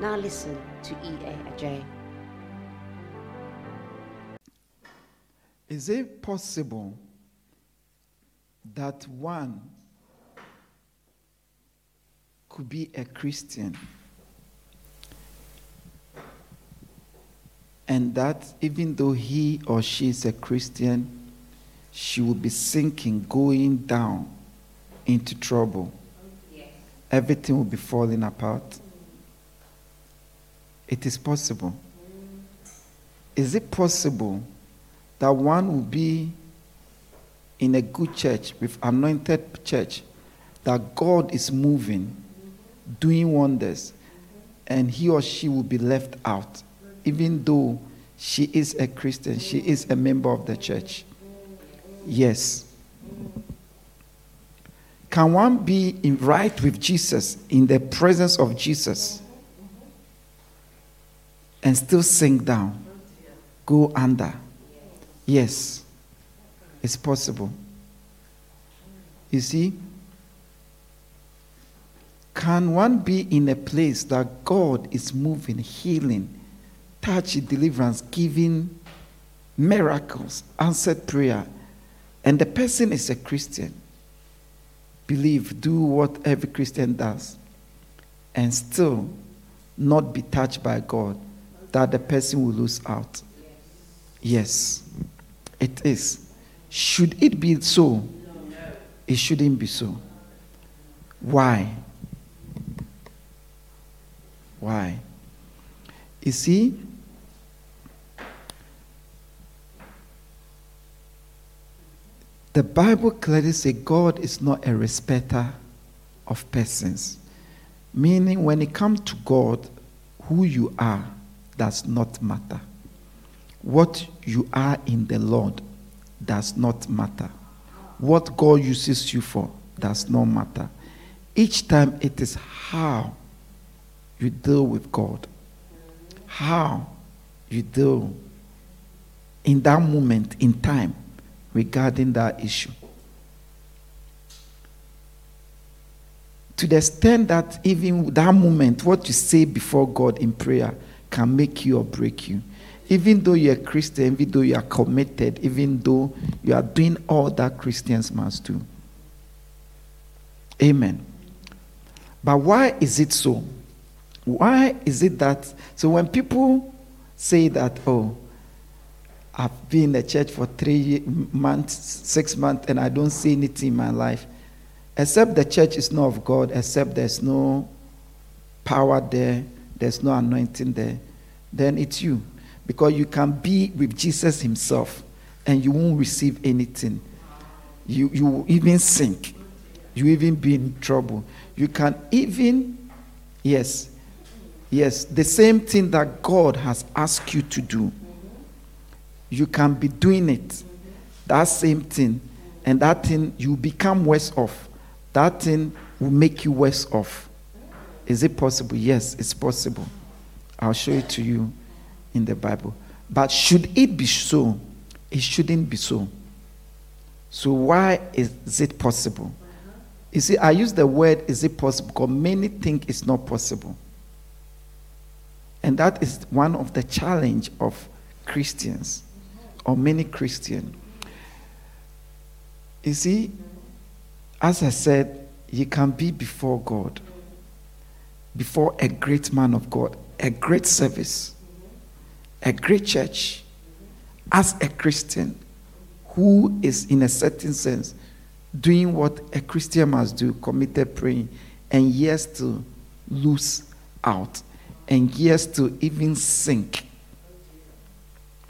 Now listen to E.A. Adjei. Is it possible that one could be a Christian and that even though he or she is a Christian, she will be sinking, going down into trouble? Everything will be falling apart. It is possible. Is it possible that one will be in a good church, with anointed church, that God is moving, doing wonders, and he or she will be left out, even though she is a Christian, she is a member of the church. Yes. Can one be in right with Jesus in the presence of Jesus and still sink down, go under? Yes, it's possible. You see, can one be in a place that God is moving, healing, touching, deliverance, giving miracles, answered prayer, and the person is a Christian? Believe, do what every Christian does, and still not be touched by God, that the person will lose out. Yes. It is. Should it be so? It shouldn't be so. Why? Why? You see, the Bible clearly says God is not a respecter of persons. Meaning, when it comes to God, who you are does not matter. What you are in the Lord does not matter. What God uses you for does not matter. Each time it is how you deal with God, how you deal in that moment in time regarding that issue. To the extent that even that moment, what you say before God in prayer can make you or break you even though you're a Christian, even though you are committed, even though you are doing all that Christians must do. Amen. But why is it so? Why is it that? So when people say that, oh, I've been in the church for three months, six months, and I don't see anything in my life, except the church is not of God, except there's no power there, there's no anointing there, then it's you. Because you can be with Jesus Himself and you won't receive anything. You, you even sink. You even be in trouble. You can even, yes, yes, the same thing that God has asked you to do. You can be doing it. That same thing. And that thing, you become worse off. That thing will make you worse off. Is it possible? Yes, it's possible. I'll show it to you in the Bible. But should it be so? It shouldn't be so. So, why is it possible? You see, I use the word is it possible because many think it's not possible. And that is one of the challenge of Christians or many Christians. You see, as I said, you can be before God, before a great man of God, a great service a great church as a Christian who is, in a certain sense, doing what a Christian must do, committed praying, and yes to lose out, and yes to even sink.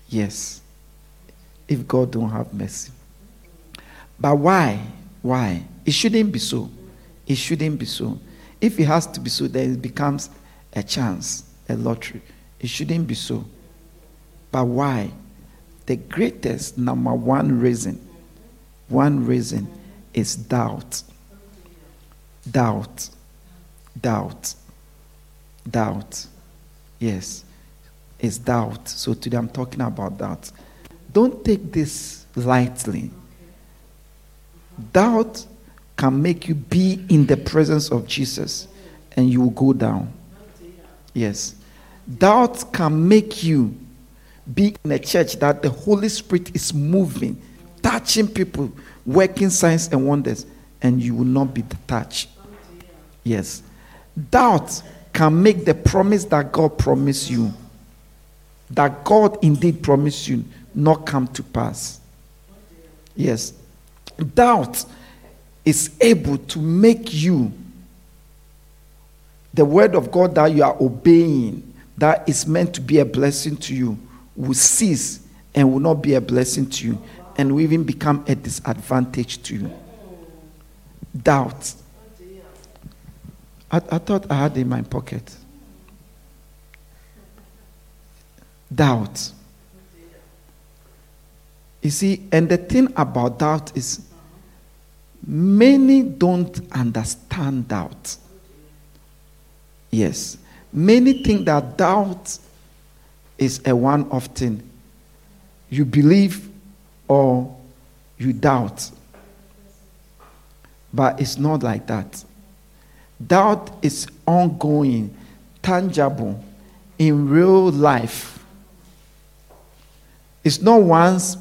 Yes, if God don't have mercy. But why? Why? It shouldn't be so. It shouldn't be so. If it has to be so, then it becomes a chance, a lottery It shouldn't be so. But why? The greatest number one reason, one reason is doubt. Doubt. Doubt. Doubt. Yes. It's doubt. So today I'm talking about doubt. Don't take this lightly. Doubt can make you be in the presence of Jesus and you will go down. Yes. Doubt can make you be in a church that the Holy Spirit is moving, touching people, working signs and wonders, and you will not be touched. Yes. Doubt can make the promise that God promised you, that God indeed promised you, not come to pass. Yes. Doubt is able to make you the word of God that you are obeying, that is meant to be a blessing to you, will cease and will not be a blessing to you and will even become a disadvantage to you. Doubt. I, I thought I had in my pocket. Doubt. You see, and the thing about doubt is many don't understand doubt. Yes. Many think that doubt is a one off thing. You believe or you doubt. But it's not like that. Doubt is ongoing, tangible, in real life. It's not once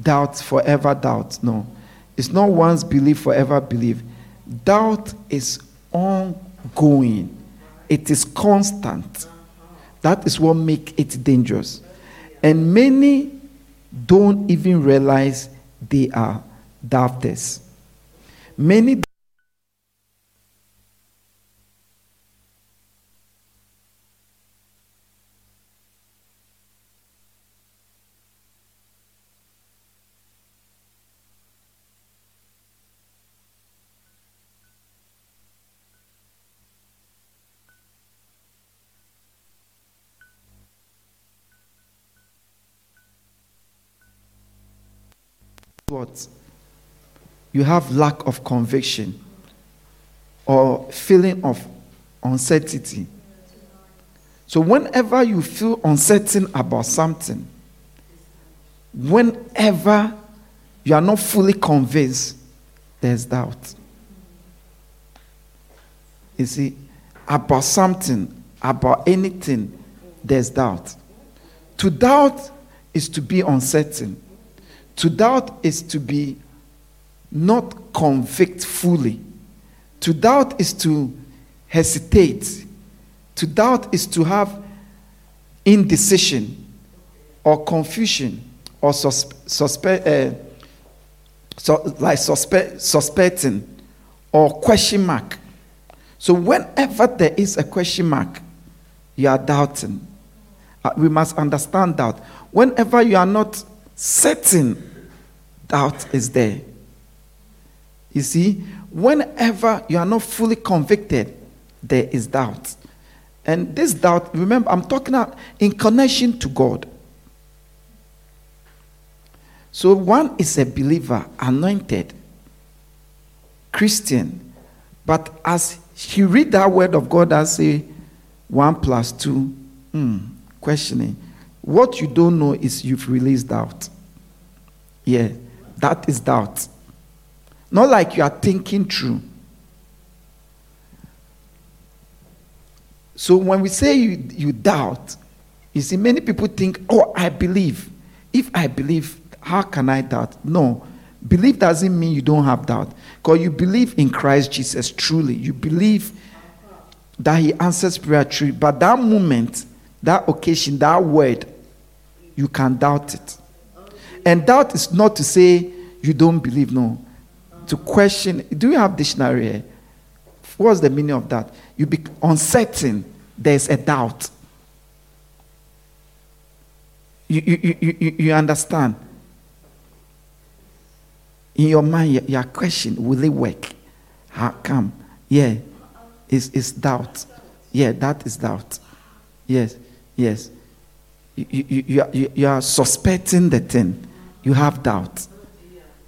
doubt, forever doubt. No. It's not once believe, forever believe. Doubt is ongoing, it is constant. That is what makes it dangerous. And many don't even realize they are doubters. Many You have lack of conviction or feeling of uncertainty. So, whenever you feel uncertain about something, whenever you are not fully convinced, there's doubt. You see, about something, about anything, there's doubt. To doubt is to be uncertain. To doubt is to be not convict fully. To doubt is to hesitate. To doubt is to have indecision or confusion or suspect, uh, so, like suspect, suspecting or question mark. So whenever there is a question mark, you are doubting. Uh, we must understand that. Whenever you are not certain doubt is there. You see, whenever you are not fully convicted, there is doubt. And this doubt, remember, I'm talking about in connection to God. So one is a believer, anointed, Christian, but as he read that word of God, I say one plus two, hmm, questioning. What you don't know is you've released doubt. Yeah, that is doubt. Not like you are thinking through. So when we say you, you doubt, you see, many people think, oh, I believe. If I believe, how can I doubt? No. Belief doesn't mean you don't have doubt. Because you believe in Christ Jesus truly. You believe that He answers prayer truly. But that moment, that occasion, that word, you can doubt it. And doubt is not to say you don't believe, no. To question, do you have dictionary here? What's the meaning of that? You be uncertain, there's a doubt. You, you, you, you, you understand? In your mind, you, are questioning, will it work? How come? Yeah, it's, it's doubt. Yeah, that is doubt. Yes. Yes. You, you, you, are, you, you are suspecting the thing. You have doubt.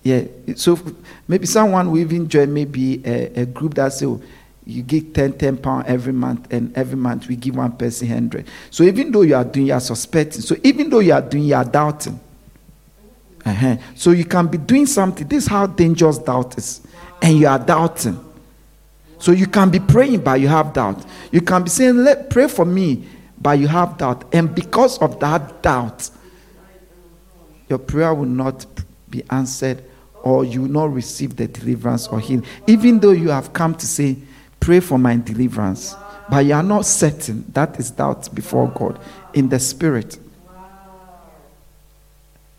Yeah. So maybe someone will even join maybe a, a group that say, oh, you give 10, 10 pounds every month, and every month we give one person 100. So even though you are doing, you are suspecting. So even though you are doing, you are doubting. Uh-huh. So you can be doing something. This is how dangerous doubt is. And you are doubting. So you can be praying, but you have doubt. You can be saying, Let pray for me, but you have doubt. And because of that doubt, your prayer will not be answered or you will not receive the deliverance or healing. Even though you have come to say, Pray for my deliverance, but you are not certain. That is doubt before God in the spirit.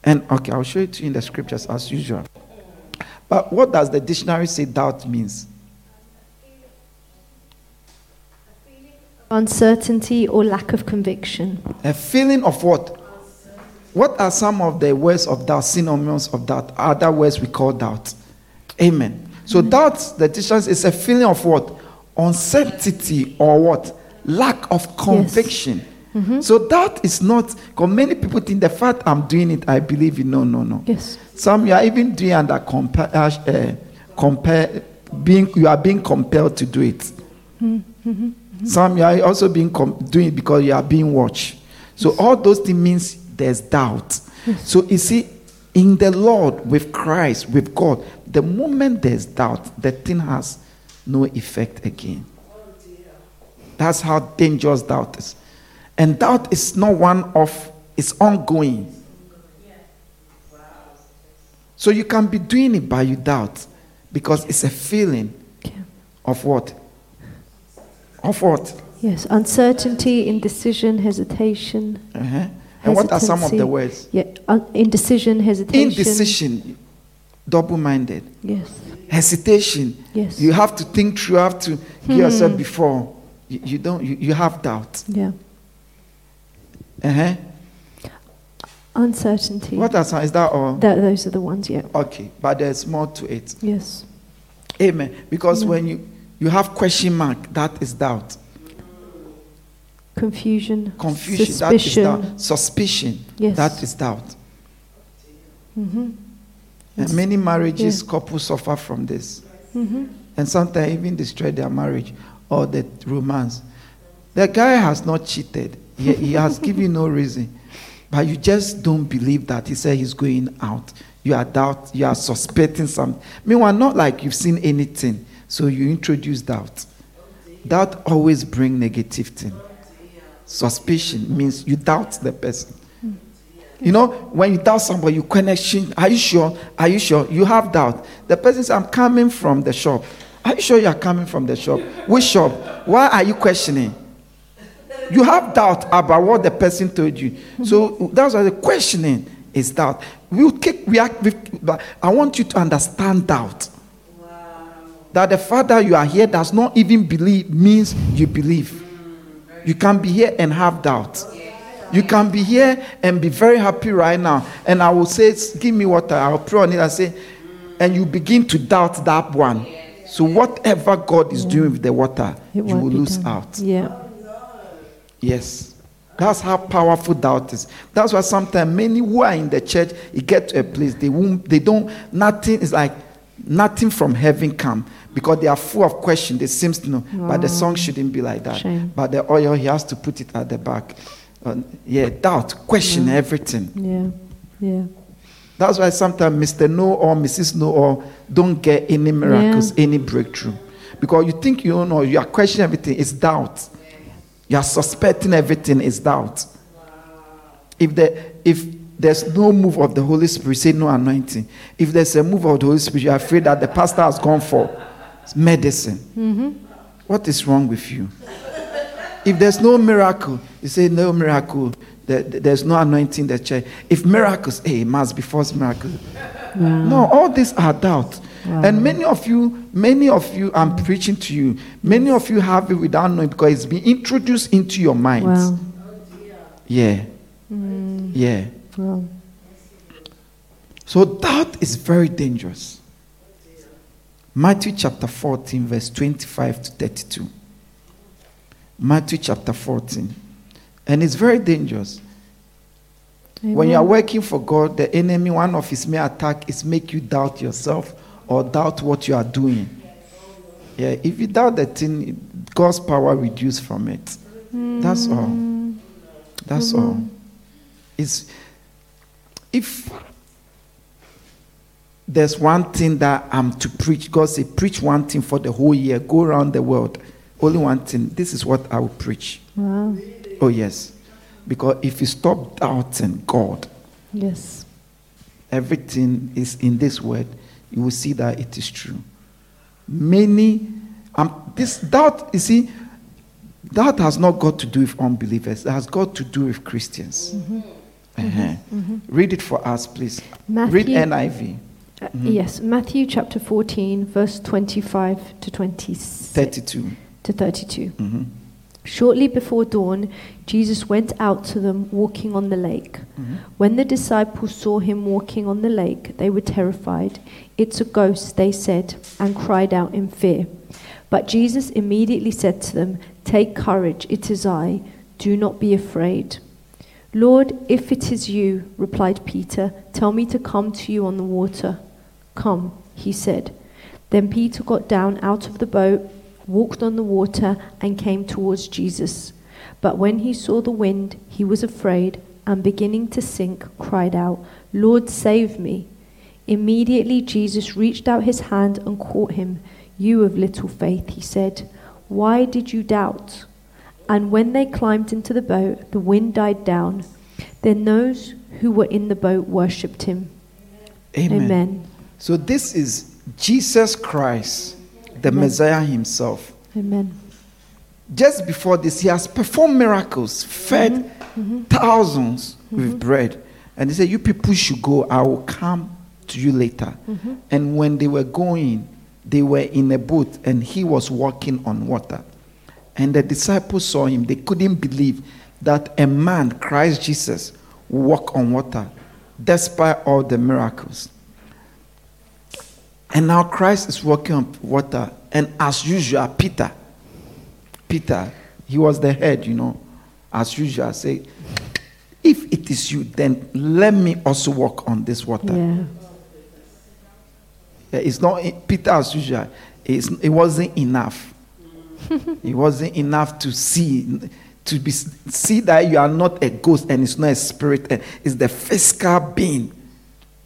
And okay, I'll show it to you in the scriptures as usual. But what does the dictionary say doubt means? Uncertainty or lack of conviction. A feeling of what? What are some of the words of doubt, synonyms of doubt? Other words we call doubt. Amen. So mm-hmm. doubt, the dictionary is a feeling of what? Uncertainty or what? Lack of conviction. Yes. Mm-hmm. So that is not because many people think the fact I'm doing it, I believe it. No, no, no. Yes. Some you are even doing under compare, uh, compare being you are being compelled to do it. Mm-hmm. Some you are also being com- doing it because you are being watched. So all those things means there's doubt. So you see, in the Lord, with Christ, with God, the moment there's doubt, the thing has no effect again. That's how dangerous doubt is. And doubt is not one of, it's ongoing. So you can be doing it by you doubt because it's a feeling of what? Of what? Yes, uncertainty, indecision, hesitation. Uh-huh. And what are some of the words? Yeah, uh, indecision, hesitation. Indecision, double minded. Yes. Hesitation. Yes. You have to think through, you have to hmm. yourself before. You, you don't, you, you have doubt. Yeah. Uh-huh. Uncertainty. What are some? Is that all? That, those are the ones, yeah. Okay, but there's more to it. Yes. Amen. Because when you you have question mark, that is doubt. Confusion. Confusion. Suspicion. That is doubt. Suspicion. Yes. That is doubt. Mm-hmm. And many marriages, yeah. couples suffer from this. Mm-hmm. And sometimes even destroy their marriage or the romance. The guy has not cheated. He, he has given no reason. But you just don't believe that. He said he's going out. You are doubt. You are suspecting something. Meanwhile, not like you've seen anything. So you introduce doubt. Doubt always bring negative thing. Suspicion means you doubt the person. You know, when you doubt somebody, you question, are you sure? Are you sure? You have doubt. The person says, I'm coming from the shop. Are you sure you are coming from the shop? Which shop? Why are you questioning? You have doubt about what the person told you. So that's why the questioning is doubt. We'll take, we are, but I want you to understand doubt. Wow. That the fact that you are here does not even believe means you believe. You can be here and have doubt. You can be here and be very happy right now. And I will say, Give me water. I'll pray on it I say, and you begin to doubt that one. So whatever God is doing with the water, you will lose done. out. Yeah. Yes. That's how powerful doubt is. That's why sometimes many who are in the church, you get to a place they won't, they don't, nothing is like nothing from heaven come because they are full of questions. They seem to know, wow. but the song shouldn't be like that. Shame. But the oil, he has to put it at the back. Uh, yeah, doubt, question yeah. everything. Yeah, yeah. That's why sometimes Mr. No or Mrs. No or don't get any miracles, yeah. any breakthrough. Because you think you don't know, you are questioning everything. It's doubt. You are suspecting everything It's doubt. If, the, if there's no move of the Holy Spirit, say no anointing. If there's a move of the Holy Spirit, you're afraid that the pastor has gone for medicine. Mm-hmm. What is wrong with you? If there's no miracle, you say no miracle. There's no anointing in the church. If miracles, hey, it must be false miracle. No, all these are doubt. Wow. And many of you, many of you, I'm preaching to you. Many of you have it without knowing because it's been introduced into your minds. Yeah. Mm. Yeah. Wow. So doubt is very dangerous. Matthew chapter 14, verse 25 to 32. Matthew chapter 14. And it's very dangerous. When you are working for God, the enemy, one of his main attack is make you doubt yourself or doubt what you are doing. Yeah, if you doubt the thing, God's power reduce from it. That's all. That's all. It's if there's one thing that I'm to preach, God said, preach one thing for the whole year, go around the world. Only one thing. This is what I will preach. Wow. Oh, yes. Because if you stop doubting God, Yes. everything is in this word, you will see that it is true. Many, um, this doubt, you see, doubt has not got to do with unbelievers, it has got to do with Christians. Uh-huh. Read it for us, please. Read Matthew- NIV Uh, Yes, Matthew chapter 14, verse 25 to 26 32. to 32. Mhm. Shortly before dawn, Jesus went out to them walking on the lake. When the disciples saw him walking on the lake, they were terrified. It's a ghost, they said, and cried out in fear. But Jesus immediately said to them, Take courage, it is I. Do not be afraid. Lord, if it is you, replied Peter, tell me to come to you on the water. Come, he said. Then Peter got down out of the boat, walked on the water, and came towards Jesus. But when he saw the wind, he was afraid, and beginning to sink, cried out, Lord, save me. Immediately Jesus reached out his hand and caught him. You of little faith, he said, why did you doubt? And when they climbed into the boat, the wind died down. Then those who were in the boat worshipped him. Amen. Amen. So, this is Jesus Christ, the Messiah himself. Amen. Just before this, he has performed miracles, fed mm-hmm. Mm-hmm. thousands with mm-hmm. bread. And he said, You people should go, I will come to you later. And when they were going, they were in a boat and he was walking on water. And the disciples saw him. They couldn't believe that a man, Christ Jesus, walk on water despite all the miracles. And now Christ is walking on water. And as usual, Peter, Peter, he was the head, you know, as usual, say, if it is you, then let me also walk on this water. Yeah. Yeah, It's not Peter as usual. It's, it wasn't enough. It wasn't enough to see to be see that you are not a ghost and it's not a spirit. and It's the physical being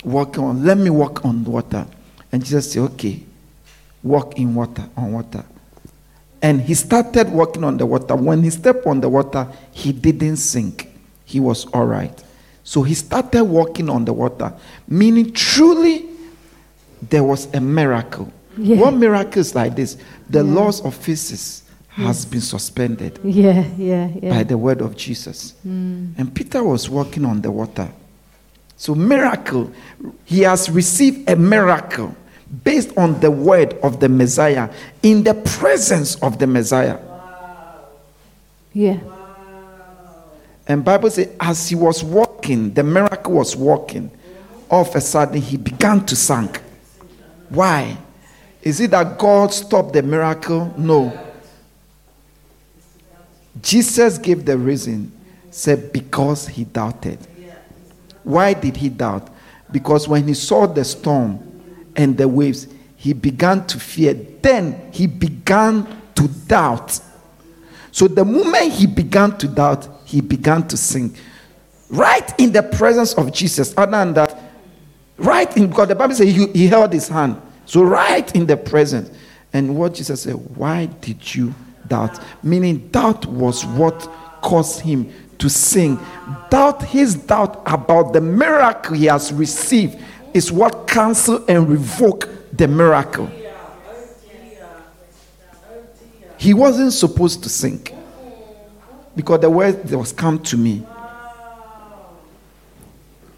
walking on. Let me walk on water. And Jesus said, "Okay, walk in water on water." And he started walking on the water. When he stepped on the water, he didn't sink. He was all right. So he started walking on the water, meaning truly there was a miracle. Yeah. What miracle is like this? The laws of physics has hmm. been suspended Yeah, yeah, yeah. by the word of Jesus. Hmm. And Peter was walking on the water. So, miracle, he has received a miracle based on the word of the Messiah in the presence of the Messiah. yeah. And Bible says, as he was walking, the miracle was walking. All of a sudden, he began to sink. Why? Is it that God stopped the miracle? No. Jesus gave the reason. Said because he doubted. Why did he doubt? Because when he saw the storm and the waves, he began to fear. Then he began to doubt. So the moment he began to doubt, he began to sink. Right in the presence of Jesus. Other than that, right in because the Bible says he, he held his hand. So right in the present. And what Jesus said, why did you doubt? Meaning doubt was what caused him to sing. Doubt, his doubt about the miracle he has received is what cancel and revoke the miracle. He wasn't supposed to sink because the word was come to me.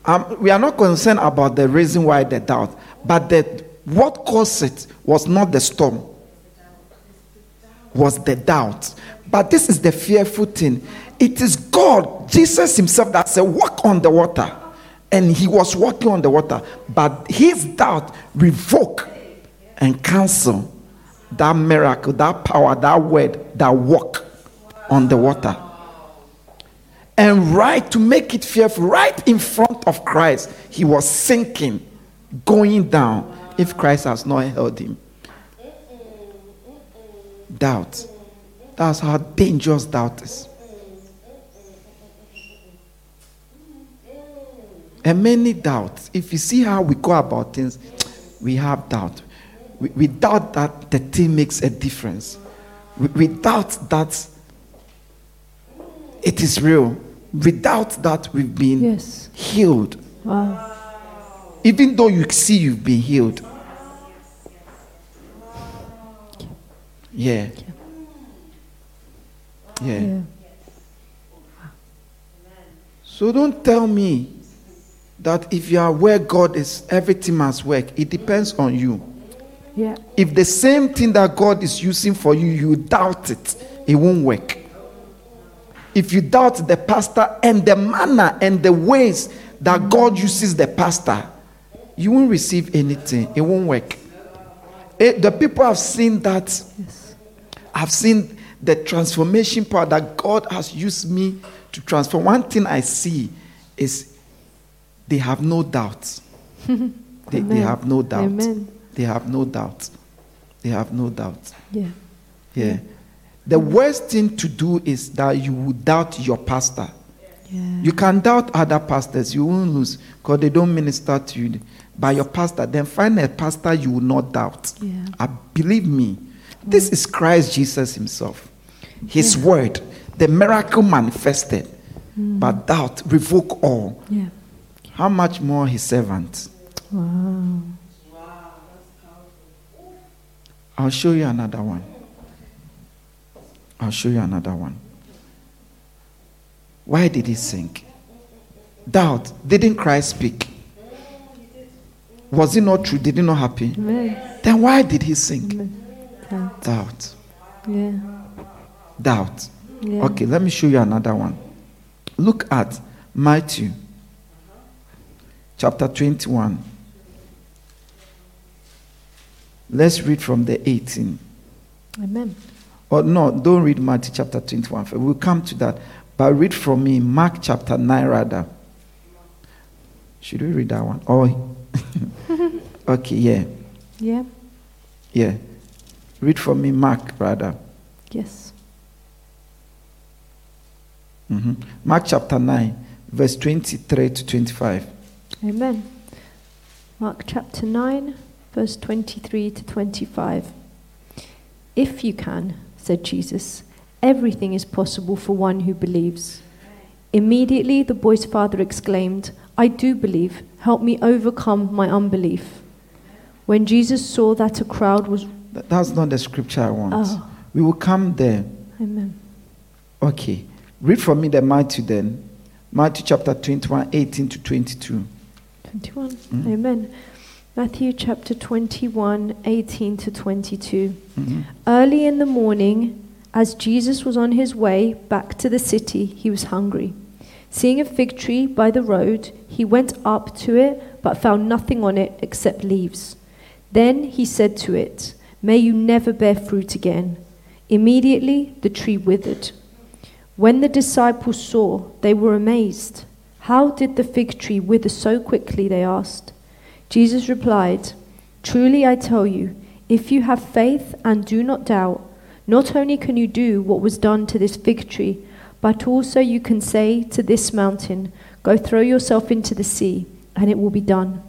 Um, we are not concerned about the reason why the doubt, but that what caused it was not the storm, was the doubt. But this is the fearful thing. It is God, Jesus Himself, that said, Walk on the water. And He was walking on the water, but His doubt revoke and cancel that miracle, that power, that word that walk on the water. And right to make it fearful, right in front of Christ, he was sinking, going down if Christ has not held him. Doubt. That's how dangerous doubt is. And many doubts. If you see how we go about things, we have doubt. We, we doubt that the thing makes a difference. We, we doubt that it is real. We doubt that we've been Yes. healed. Wow. Even though you see you've been healed. Yeah. Yeah. Yeah. So don't tell me that if you are where God is, everything must work. It depends on you. Yeah. If the same thing that God is using for you, you doubt it, it won't work. If you doubt the pastor and the manner and the ways that God uses the pastor, you won't receive anything. It won't work. Eh, the people have seen that. Yes. I've seen the transformation power that God has used me to transform. One thing I see is they have no doubt. they, they have no doubt. Amen. They have no doubt. They have no doubt. Yeah. Yeah. The worst thing to do is that you will doubt your pastor. Yeah. You can doubt other pastors, you won't lose because they don't minister to you. By your pastor, then find a pastor you will not doubt. Yeah. I believe me. This is Christ Jesus Himself. His word, the miracle manifested. Mm. But doubt, revoke all. Yeah. How much more His servant? Wow. I'll show you another one. I'll show you another one. Why did he sink? Doubt. Didn't Christ speak? Was it not true? Did it not happen? Amen. Then why did he sink? Amen. Mm. Doubt. Yeah. Doubt. Yeah. Okay, let me show you another one. Look at Matthew chapter 21. Let's read from the 18. Amen. Or no, don't read Matthew chapter 21. We'll come to that. But read from me Mark chapter 9 rather. Should we read that one? Oh, okay, yeah. Yeah. Yeah. Read for me Mark brother. Yes. hmm Mark chapter 9, verse 23 to 25. Amen. Mark chapter 9, verse 23 to 25. If you can, said Jesus, everything is possible for one who believes. Immediately the boy's father exclaimed, I do believe. Help me overcome my unbelief. When Jesus saw that a crowd was. Th- That's not the scripture I want. Oh, We will come there. amen. Okay. Read for me the Matthew then. Matthew chapter 21, 18 to 22. 21. Mm. Amen. Matthew chapter 21, 18 to 22. Mhm. Early in the morning, as Jesus was on his way back to the city, he was hungry. Seeing a fig tree by the road, he went up to it, but found nothing on it except leaves. Then he said to it, May you never bear fruit again. Immediately the tree withered. When the disciples saw, they were amazed. How did the fig tree wither so quickly? They asked. Jesus replied, Truly I tell you, if you have faith and do not doubt, not only can you do what was done to this fig tree, but also you can say to this mountain, Go throw yourself into the sea, and it will be done.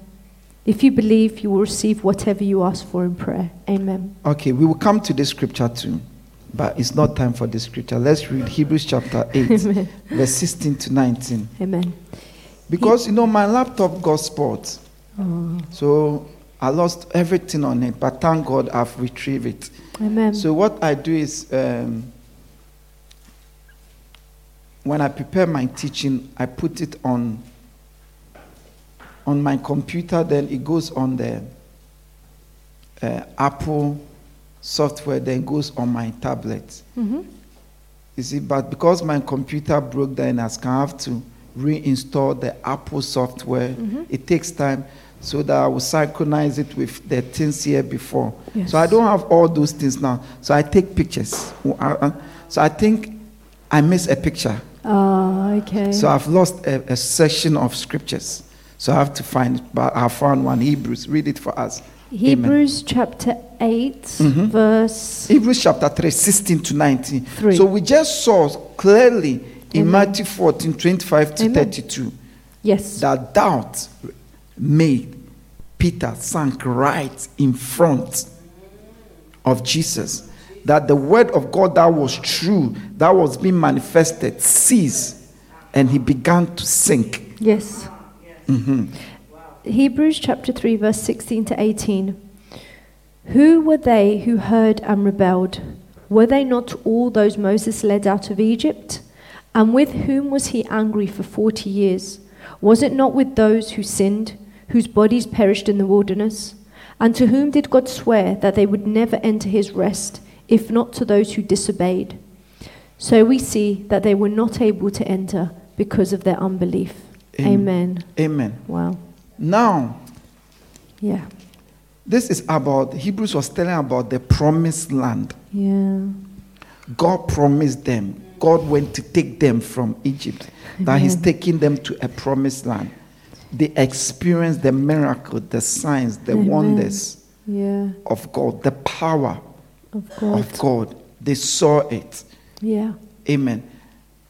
If you believe, you will receive whatever you ask for in prayer. Amen. Okay, we will come to this scripture too. But it's not time for this scripture. Let's read Hebrews chapter 8, verse 16 to 19. Amen. Because, you know, my laptop got spoiled. Oh, So I lost everything on it. But thank God I've retrieved it. amen. So what I do is um, when I prepare my teaching, I put it on on my computer. Then it goes on the uh, Apple software. Then it goes on my tablet. hmm You see, but because my computer broke down, I can have to reinstall the Apple software. Mhm. It takes time so that I will synchronize it with the things here before. Yes. So I don't have all those things now. So I take pictures. Uh, uh, So I think I miss a picture. Ah, okay. So I've lost a, a section of scriptures. So I have to find but I found one. Hebrews, read it for us. Amen. Hebrews chapter 8, Mhm. verse. Hebrews chapter 3, 16 to 19. Three. So we just saw clearly in Amen. Matthew 14, 25 to Amen. 32 Yes. that doubt made Peter sank right in front of Jesus. That the word of God that was true, that was being manifested, ceased, and he began to sink. Yes. Mm-hmm. Hebrews chapter 3, verse 16 to 18. Who were they who heard and rebelled? Were they not all those Moses led out of Egypt? And with whom was he angry for 40 years? Was it not with those who sinned, whose bodies perished in the wilderness? And to whom did God swear that they would never enter his rest, if not to those who disobeyed? So we see that they were not able to enter because of their unbelief. Amen. Amen. Amen. Wow. Now, Yeah. this is about, Hebrews was telling about the promised land. Yeah. God promised them. God went to take them from Egypt. That He's taking them to a promised land. They experienced the miracle, the signs, the Amen. wonders Yeah. of God, the power Of God. of God. They saw it. Yeah. Amen.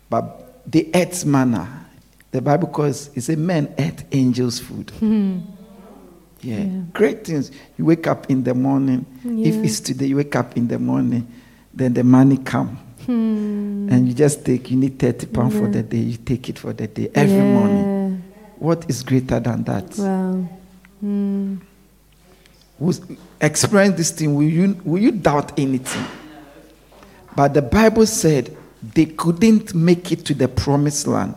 But the ate manna. The Bible calls it a man ate angels' food. Hmm. Yeah. Yeah. Great things. You wake up in the morning. If it's today, you wake up in the morning, then the money come. Hmm. And you just take, you need 30 pounds for the day, you take it for the day every yeah. morning. What is greater than that? Wow. Hmm. Who's experience this thing, will you, will you doubt anything? But the Bible said they couldn't make it to the promised land.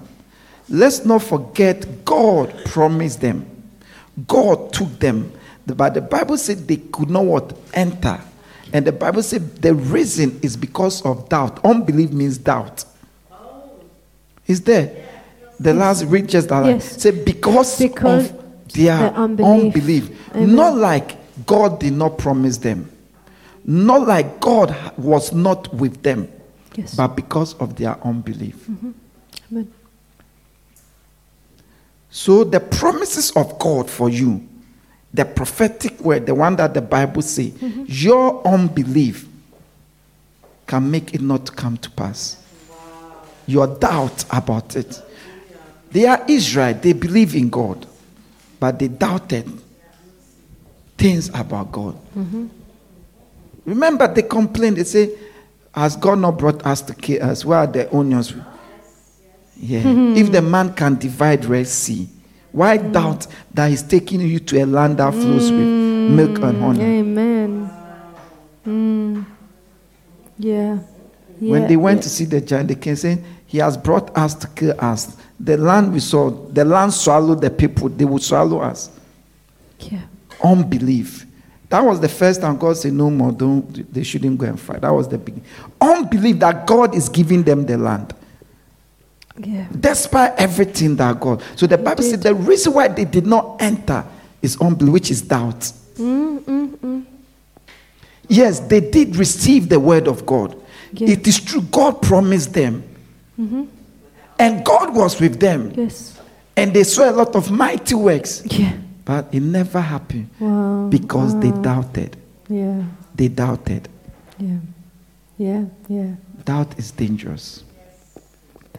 Let's not forget God promised them. God took them. But the Bible said they could not what? Enter. And the Bible said the reason is because of doubt. Unbelief means doubt. Is there? The last read just that. Yes. Say because, Because of their their unbelief. unbelief. Not like God did not promise them. Not like God was not with them. Yes. But because of their unbelief. Mm-hmm. Amen. So the promises of God for you, the prophetic word, the one that the Bible say, mm-hmm. your unbelief can make it not come to pass. Your doubt about it. They are Israel, they believe in God, but they doubted things about God. Remember, they complained, they say, Has God not brought us to kill us? Where are the onions? Yeah. Hmm. If the man can divide Red Sea, why hmm. doubt that he's taking you to a land that flows with hmm. milk and honey? Amen. Hmm. Yeah. yeah. when they went yeah. to see the giant, they came saying, He has brought us to kill us. The land we saw, the land swallowed the people, they would swallow us. Yeah. Unbelief. That was the first time God said, No more, don't, they shouldn't go and fight. That was the beginning. Unbelief that God is giving them the land. Yeah. despite everything that God. So the Bible said the reason why they did not enter is unbelief, which is doubt. Mm, mm, mm. Yes, they did receive the word of God. Yeah. It is true, God promised them. And God was with them. Yes. And they saw a lot of mighty works. Yeah. But it never happened Wow. because they doubted. Yeah. They doubted. Yeah. Yeah. Yeah. Doubt is dangerous.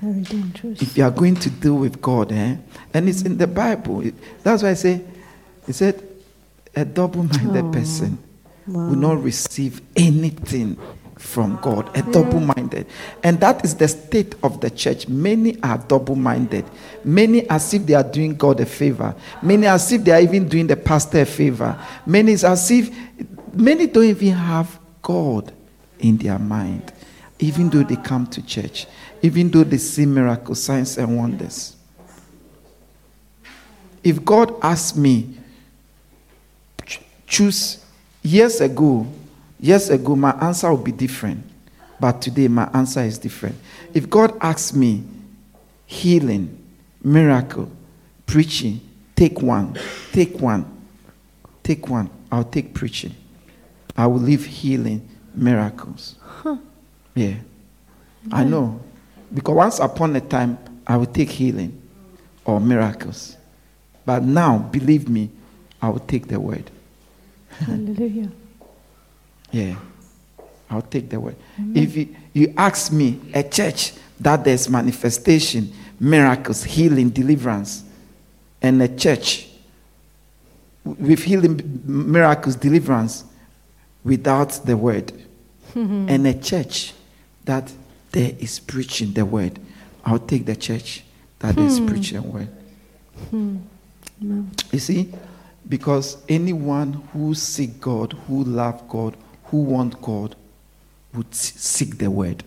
Very dangerous. if you are going to deal with God, eh? and it's in the Bible. It- that's why I say, he said, a double minded Oh, person wow. will not receive anything from God. A double minded. And that is the state of the church. Many are double minded. Many as if they are doing God a favor. Many as if they are even doing the pastor a favor. Many as if, many don't even have God in their mind, even though they come to church, even though they see miracles, signs, and wonders. If God asked me, choose years ago, years ago, my answer would be different. But today, my answer is different. If God asks me, healing, miracle, preaching, take one, take one, take one, I'll take preaching. I will leave healing, miracles. Yeah. I know. Because once upon a time, I will take healing or miracles. But now, believe me, I will take the word. Hallelujah. Yeah. I'll take the word. If you, you ask me, a church that there's manifestation, miracles, healing, deliverance, and a church with healing, miracles, deliverance without the word, and a church that there is preaching the word, I'll take the church that that is hmm. preaching the word. Hmm. You see, because anyone who seek God, who love God, who want God, would seek the word,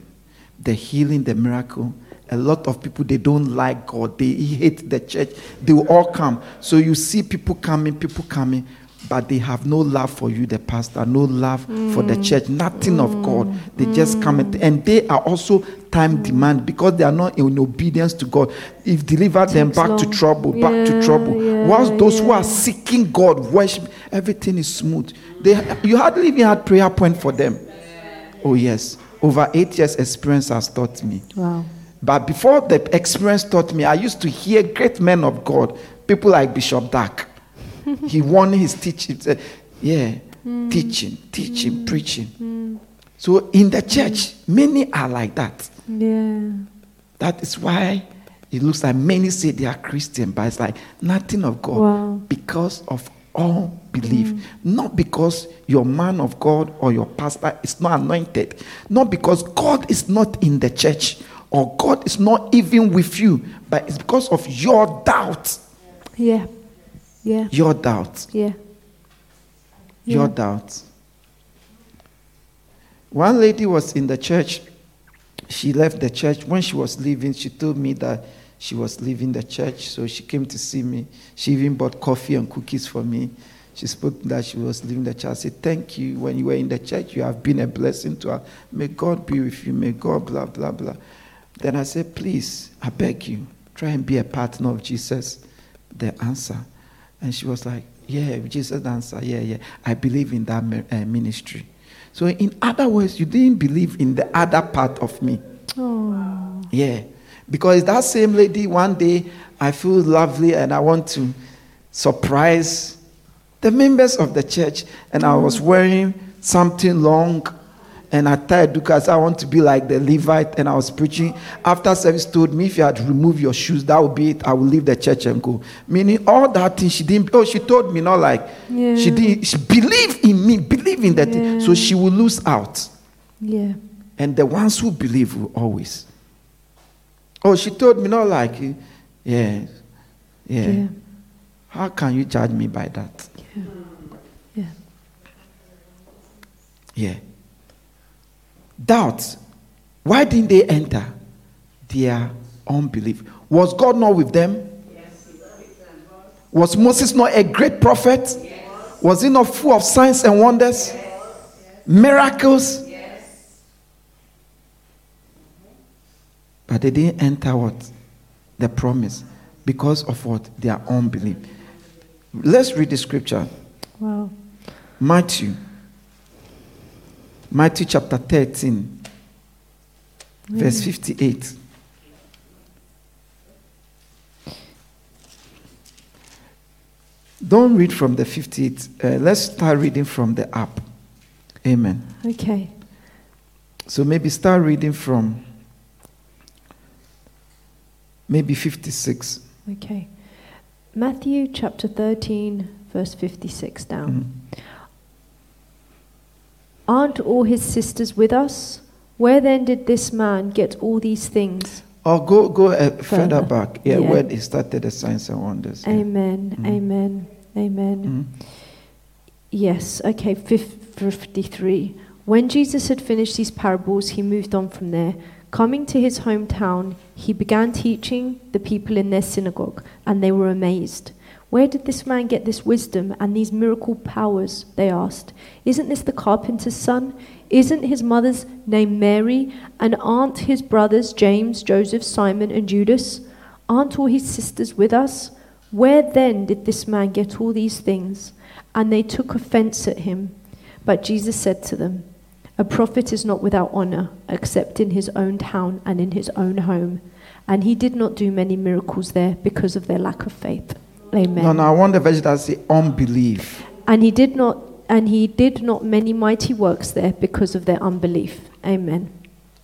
the healing, the miracle. A lot of people they don't like God, they hate the church. They will all come. So you see people coming, people coming, but they have no love for you, the pastor, no love for the mm. church, nothing of mm. God. They just come and, and they are also time demand because they are not in obedience to God. If deliver them back to long. trouble, back to trouble. yeah, Whilst those who are seeking God, worship, everything is smooth. They, you hardly even had prayer point for them. Oh yes, over eight years experience has taught me. Wow. But before the experience taught me, I used to hear great men of God, people like Bishop Dark. he won his teaching. uh, Yeah, hmm. teaching, teaching, hmm. preaching. Hmm. So in the church, many are like that. Yeah. That is why it looks like many say they are Christian, but it's like nothing of God Wow. because of all belief. Mm. Not because your man of God or your pastor is not anointed. Not because God is not in the church or God is not even with you, but it's because of your doubt. Yeah. Yeah. Your doubt. Yeah. Your Yeah. doubt. One lady was in the church. She left the church. When she was leaving, she told me that she was leaving the church. So she came to see me. She even bought coffee and cookies for me. She spoke that she was leaving the church. I said, Thank you. When you were in the church, you have been a blessing to her. May God be with you. May God, blah, blah, blah. Then I said, Please, I beg you, try and be a partner of Jesus. The answer. And she was like, Yeah, Jesus answer. Yeah, yeah. I believe in that uh, ministry. So, in other words, you didn't believe in the other part of me. Oh. Yeah. Because that same lady, one day, I feel lovely and I want to surprise the members of the church. And I was wearing something long and I tied because I want to be like the Levite. And I was preaching. After service, told me if you had to remove your shoes, that would be it. I will leave the church and go. Meaning all that thing she didn't. Oh, she told me not like Yeah. she didn't. She believed in me, believe in that thing. So she will lose out. Yeah. And the ones who believe will always. Oh, she told me not like, yeah, yeah. Yeah. How can you judge me by that? Yeah. Yeah. Doubt. Why didn't they enter? Their unbelief. Was God not with them? Was Moses not a great prophet? Yes. Was he not full of signs and wonders? Yes. Miracles? Yes. But they didn't enter what? The promise. Because of what? Their unbelief. Let's read the scripture. Wow. Matthew. Matthew chapter 13, verse 58. Don't read from the 58. Uh, let's start reading from the app. Amen. Okay. So maybe start reading from maybe 56. Okay. Matthew chapter 13, verse 56 down. Aren't all his sisters with us? Where then did this man get all these things? Or go go uh, further Further. back. Yeah, Yeah. where they started the signs and wonders. Yeah. Amen. Amen. Amen. Mhm. Yes, okay, 53. When Jesus had finished these parables, he moved on from there. Coming to his hometown, he began teaching the people in their synagogue, and they were amazed. Where did this man get this wisdom and these miracle powers? They asked. Isn't this the carpenter's son? Isn't his mother's name Mary? And aren't his brothers James, Joseph, Simon, and Judas? Aren't all his sisters with us? Where then did this man get all these things? And they took offense at him. But Jesus said to them, A prophet is not without honor, except in his own town and in his own home. And he did not do many miracles there because of their lack of faith. Amen. No, no, I want the version that say unbelief. And he did not and he did not many mighty works there because of their unbelief. Amen.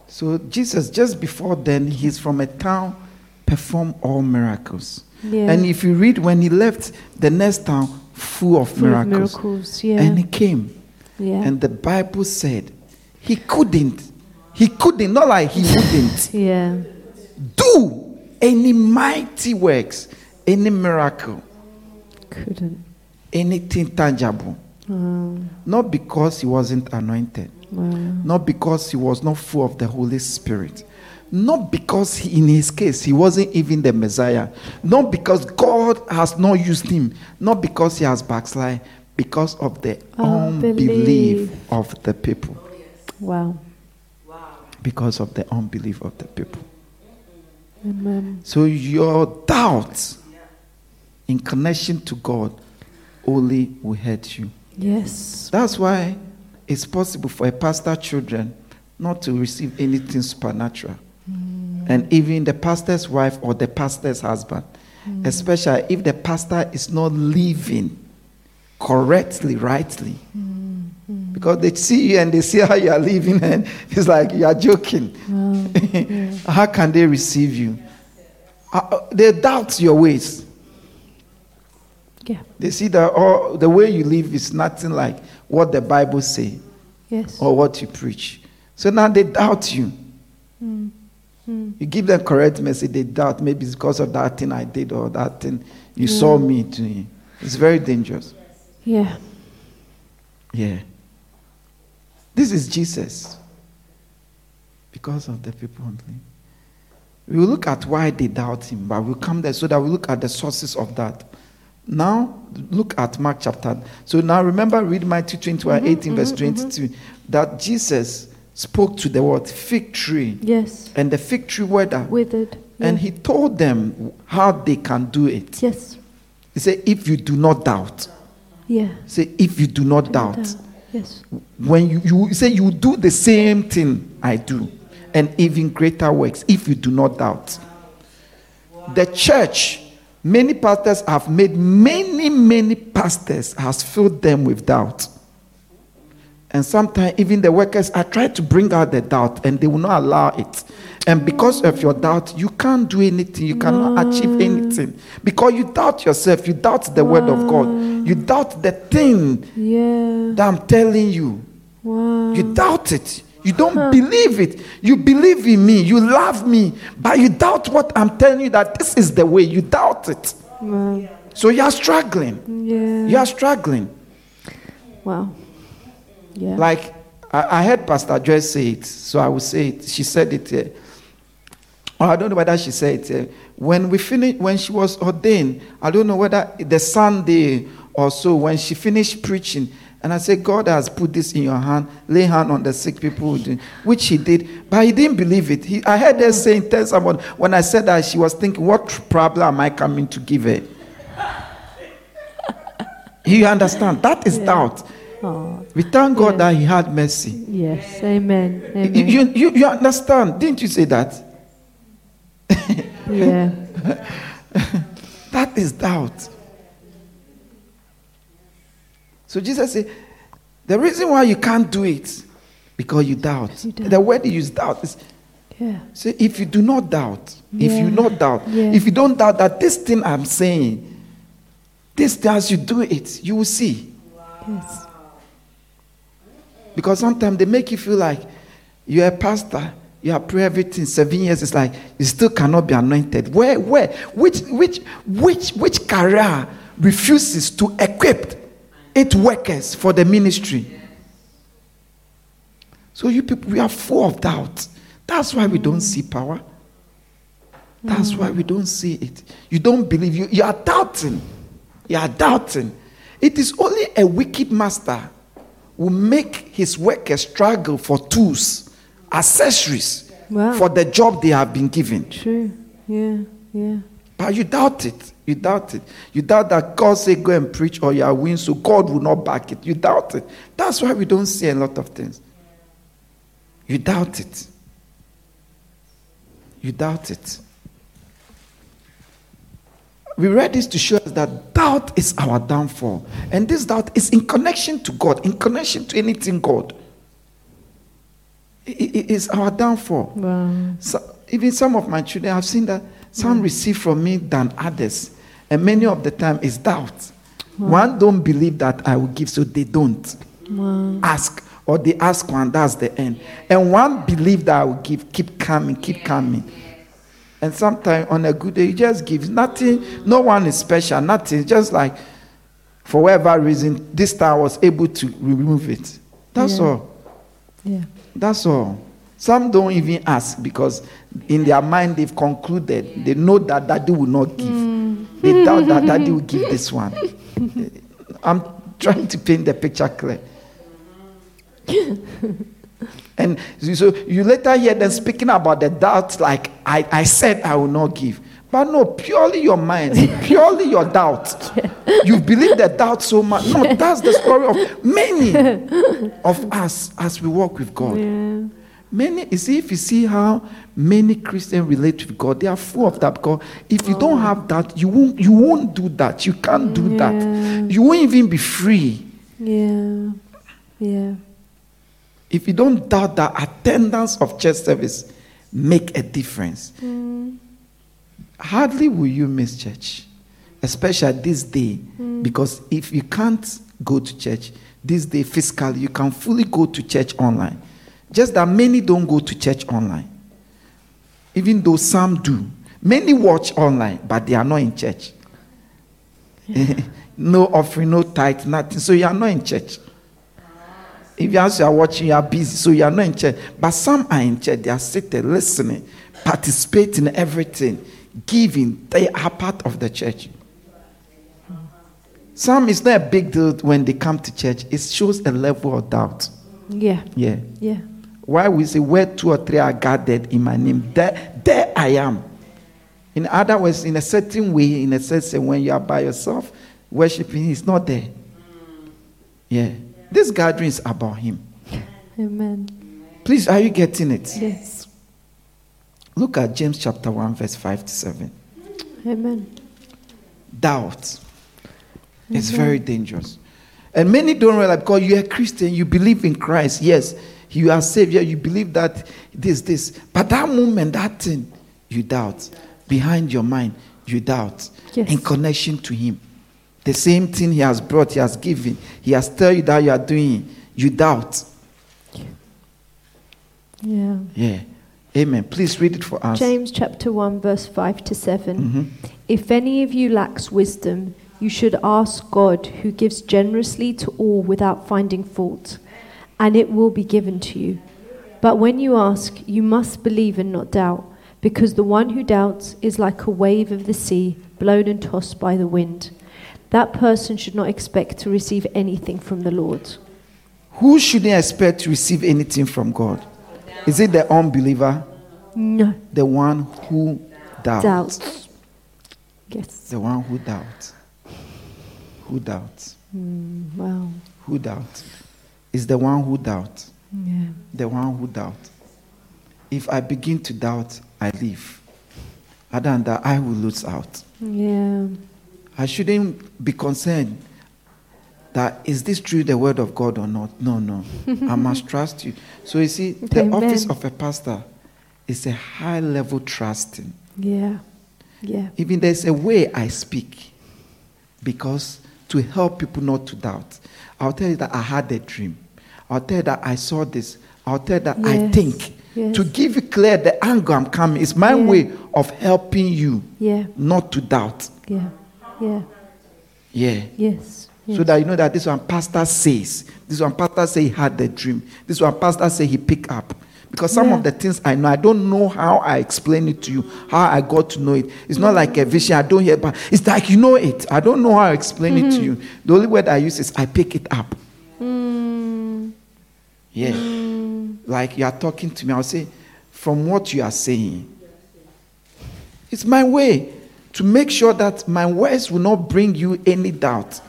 So Jesus, just before then, he's from a town, perform all miracles. Yeah. And if you read when he left the next town, full of Full of miracles. miracles, yeah. And he came. yeah. And the Bible said he couldn't. He couldn't, not like he wouldn't yeah. do any mighty works, any miracle, Couldn't. anything tangible. Wow. Not because he wasn't anointed, Wow. not because he was not full of the Holy Spirit, not because he, in his case he wasn't even the Messiah, not because God has not used him, not because he has backslid, because of the ah, unbelief Unbelief. of the people. Wow. Because of the unbelief of the people. Amen. So your doubt in connection to God only will hurt you. Yes. That's why it's possible for a pastor children not to receive anything supernatural. And even the pastor's wife or the pastor's husband, especially if the pastor is not living correctly, rightly. Because they see you and they see how you are living, and it's like you are joking. how can they receive you? Uh, uh, they doubt your ways. Yeah. They see that all, the way you live is nothing like what the Bible say Yes. or what you preach. So now they doubt you. Mm. Mm. You give them correct message, they doubt. Maybe it's because of that thing I did or that thing you saw me doing. It's very dangerous. Yeah. Yeah. This is Jesus. Because of the people on the We will look at why they doubt him, but we'll come there so that we look at the sources of that. Now, look at Mark chapter. So now remember, read Matthew 21, mm-hmm, 18, verse mm-hmm, 22, mm-hmm. that Jesus spoke to the word fig tree, Yes. and the fig tree withered. Withered. And he told them how they can do it. Yes. He said, If you do not doubt, Yeah. say, if you do not doubt, Doubt. Yes. when you, you say you do the same thing I do, and even greater works, if you do not doubt. The church, many pastors have made many, many pastors has filled them with doubt. And sometimes even the workers are trying to bring out the doubt and they will not allow it. And because of your doubt, you can't do anything, you cannot achieve anything. Because you doubt yourself, you doubt the word of God, you doubt the thing Yeah. that I'm telling you. Wow. You doubt it. You don't believe it. You believe in me. You love me. But you doubt what I'm telling you that this is the way. You doubt it. Wow. So you are struggling. Yeah. You are struggling. Wow. Yeah. Like I, I heard Pastor Joyce say it. So I will say it. She said it. Uh, or I don't know whether she said it. Uh, when we finished, when she was ordained, I don't know whether the Sunday or so, when she finished preaching, and I said, God has put this in your hand, lay hand on the sick people, which he did, but he didn't believe it. He, I heard her saying, tell someone, when I said that, she was thinking, what problem am I coming to give her? you understand? That is doubt. Oh, We thank God Yeah. that he had mercy. yes. Amen. Amen. you, you, you understand? Didn't you say that? yeah. That is doubt. So Jesus said, the reason why you can't do it, because you doubt. You doubt. The word he used doubt is Yeah. say if you do not doubt, if you not doubt, Yeah. if you don't doubt that this thing I'm saying, this thing as you do it, you will see. Yes. Because sometimes they make you feel like you're a pastor, you have prayed everything seven years. It's like you still cannot be anointed. Where, where, which, which, which, which career refuses to equip its workers for the ministry? So you people, we are full of doubt. That's why we don't see power. That's why we don't see it. You don't believe. You, you are doubting. You are doubting. It is only a wicked master will make his workers struggle for tools, accessories Wow. for the job they have been given. True. Yeah. Yeah. But you doubt it. You doubt it. You doubt that God say go and preach or you are win, so God will not back it. You doubt it. That's why we don't see a lot of things. You doubt it. You doubt it. We read this to show us that doubt is our downfall. And this doubt is in connection to God, in connection to anything God. It- it is our downfall. Wow. So, even some of my children, I've seen that some mm. receive from me than others. And many of the time is doubt. One don't believe that I will give, so they don't Wow. ask. Or they ask one, that's the end. And one believe that I will give, keep coming, keep coming. And sometimes on a good day, you just give nothing, no one is special, nothing. Just like for whatever reason, this time I was able to remove it. That's Yeah. all. Yeah. That's all. Some don't even ask because in their mind they've concluded. They know that daddy will not give. Mm. They doubt that daddy will give this one. I'm trying to paint the picture clear. and so so you later hear them speaking about the doubt, like I, I said I will not give. But no, purely your mind, purely your doubt. You believe the doubt so much. No, that's the story of many of us as we walk with God. Yeah. Many, you see, if you see how many Christians relate with God, they are full of that. Because if you don't oh. have that, you won't, you won't do that. You can't do Yeah. that. You won't even be free. Yeah. Yeah. If you don't doubt that attendance of church service make a difference, mm. hardly will you miss church, especially this day. Mm. Because if you can't go to church this day physically, you can fully go to church online. Just that many don't go to church online, even though some do. Many watch online, but they are not in church. no offering, no tithe, nothing. So you are not in church. If you are watching, you are busy, so you are not in church. But some are in church, they are sitting, listening, participating in everything, giving. They are part of the church. Some is not a big deal when they come to church. It shows a level of doubt. Yeah. Yeah. Yeah. Why we say where two or three are gathered in my name, there, there I am. In other words, in a certain way, in a sense, eh, when you are by yourself worshiping, he's not there. Mm. Yeah. This gathering is about him. Amen. Please, are you getting it? Yes. Look at James chapter 1, verse 5 to 7. Amen. Doubt is mm-hmm. very dangerous. And many don't realize because you're a Christian, you believe in Christ. Yes, you are Savior, you believe that this, this. But that moment, that thing, you doubt. Behind your mind, you doubt. Yes. In connection to Him. The same thing He has brought, He has given, He has told you that you are doing, you doubt. Yeah. Yeah. Amen. Please read it for us. James chapter 1, verse 5 to 7. Mhm. If any of you lacks wisdom, you should ask God, who gives generously to all without finding fault, and it will be given to you. But when you ask, you must believe and not doubt, because the one who doubts is like a wave of the sea, blown and tossed by the wind. That person should not expect to receive anything from the Lord. Who shouldn't expect to receive anything from God? Is it the unbeliever? No. The one who doubts. Doubts. Yes. The one who doubts. Who doubts? Mm, wow. Who doubts? Is the one who doubts. Yeah. The one who doubts. If I begin to doubt, I leave. Other than that, I will lose out. Yeah. I shouldn't be concerned that is this true the word of God or not? No, no. I must trust you. So you see, the Amen. office of a pastor is a high level trusting. Yeah. Yeah. Even there's a way I speak because to help people not to doubt. I'll tell you that I had a dream. I'll tell you that I saw this. I'll tell you that I think. Yes. To give you clear the angle I'm coming. It's my Yeah. way of helping you Yeah. not to doubt. Yeah. Yeah. Yeah. Yes. yes. So that you know that this one pastor says. This one pastor say he had the dream. This one pastor say he picked up. Because some Yeah. of the things I know, I don't know how I explain it to you, how I got to know it. It's not like a vision, I don't hear, but it's like you know it. I don't know how I explain it to you. The only word I use is I pick it up. Mm, Yeah. Like you are talking to me, I'll say, from what you are saying. It's my way to make sure that my words will not bring you any doubt.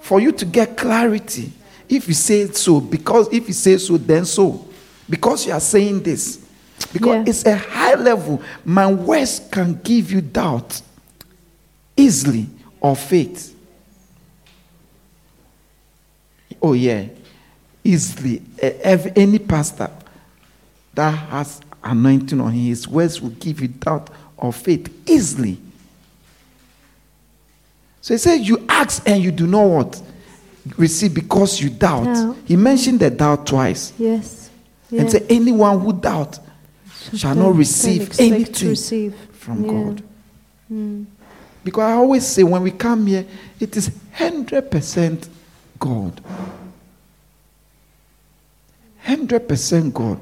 For you to get clarity. If you say so, because if you say so, then so. Because you are saying this. Because Yeah. it's a high level. My words can give you doubt easily or faith. Oh, yeah. Easily. Every- Any pastor that has anointing on his words will give you doubt or faith easily. So he said, You ask and you do not what? Receive because you doubt. Doubt. He mentioned the doubt twice. Yes. And say, Anyone who doubt shall Don't- receive anything receive. from Yeah. God. Mm. Because I always say when we come here, it is 100% God. 100% God.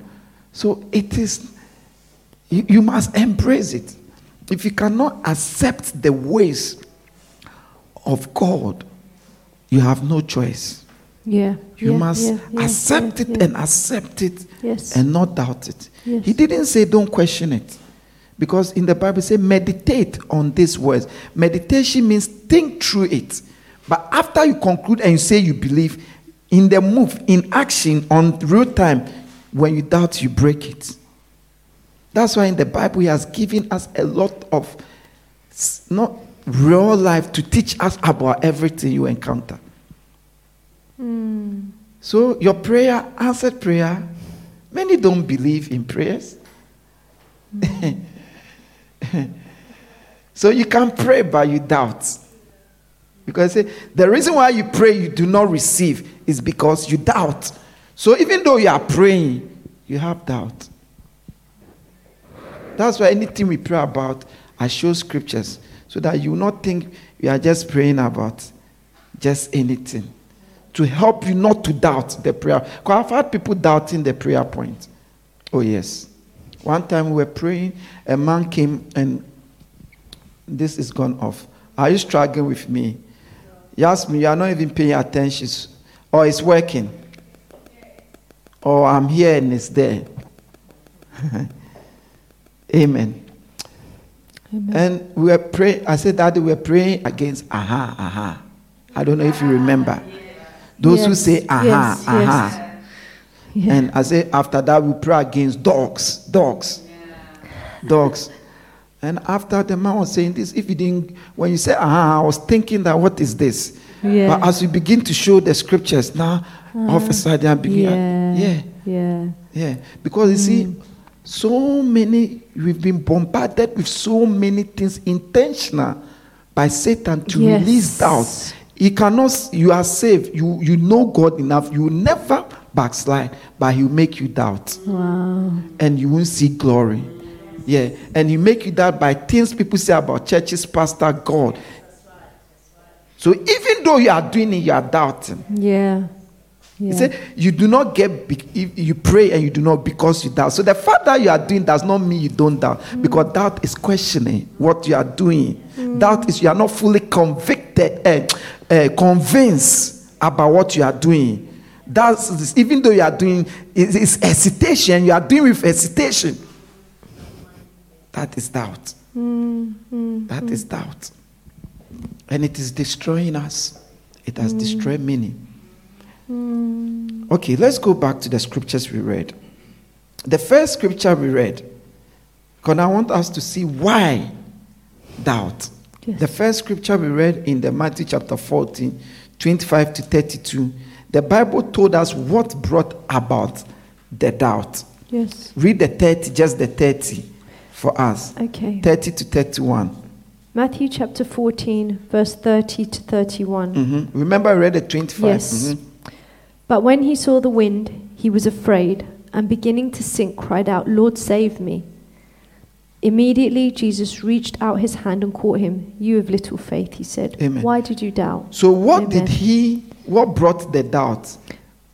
So it is, you, you must embrace it. If you cannot accept the ways of God, you have no choice. Yeah. You yeah, must yeah, yeah, accept it and accept it Yes. and not doubt it. Yes. He didn't say don't question it. Because in the Bible it says meditate on these words. Meditation means think through it. But after you conclude and you say you believe, in the move, in action, on real time, when you doubt, you break it. That's why in the Bible he has given us a lot of not real life to teach us about everything you encounter. Mm. So your prayer, answered prayer, many don't believe in prayers. so you can pray, but you doubt. Because the reason why you pray you do not receive is because you doubt. So even though you are praying, you have doubt. That's why anything we pray about, I show scriptures so that you not think we are just praying about just anything. To help you not to doubt the prayer. Because I've had people doubting the prayer point. Oh, yes. One time we were praying, a man came and this is gone off. Are you struggling with me? He asked me, You are not even paying attention. Or it's working. Or I'm here and it's there. Amen. Amen. And we were praying. I said, Daddy, we were praying against aha, aha. I don't know if you remember. Those who say aha, yes, aha. Yeah. And I say, after that, we pray against dogs, dogs, dogs. And after the man was saying this, if you didn't, when you say, aha, I was thinking that what is this? Yeah. But as we begin to show the scriptures, now, all of a sudden, I begin, yeah. yeah, Yeah. yeah. Because you see, mm. so many, we've been bombarded with so many things intentional by Satan to Yes. release doubt. He cannot, you are saved, you, you know God enough, you will never backslide, but he'll make you doubt Wow. and you won't see glory. Yeah, and he make you doubt by things people say about churches, pastor, God. So even though you are doing it, you are doubting. Yeah. He Yeah. said, You do not get, be- you pray and you do not because you doubt. So the fact that you are doing does not mean you don't doubt. Because mm. doubt is questioning what you are doing. Doubt is you are not fully convicted, uh, uh, convinced about what you are doing. That's even though you are doing, it- it's hesitation, you are doing with hesitation. That is doubt. That is doubt. And it is destroying us. It has destroyed many. Okay, let's go back to the scriptures we read. The first scripture we read, because I want us to see why doubt. Yes. The first scripture we read in the Matthew chapter 14, 25 to 32, the Bible told us what brought about the doubt. Yes. Read the 30, just the 30 for us. Okay. 30 to 31. Matthew chapter 14, verse 30 to 31. Mhm. Remember, I read the 25. Yes. Mhm. But when he saw the wind, he was afraid, and beginning to sink, cried out, Lord, save me. Immediately, Jesus reached out his hand and caught him. You have little faith, he said. Amen. Why did you doubt? So what Amen. did he? What brought the doubt?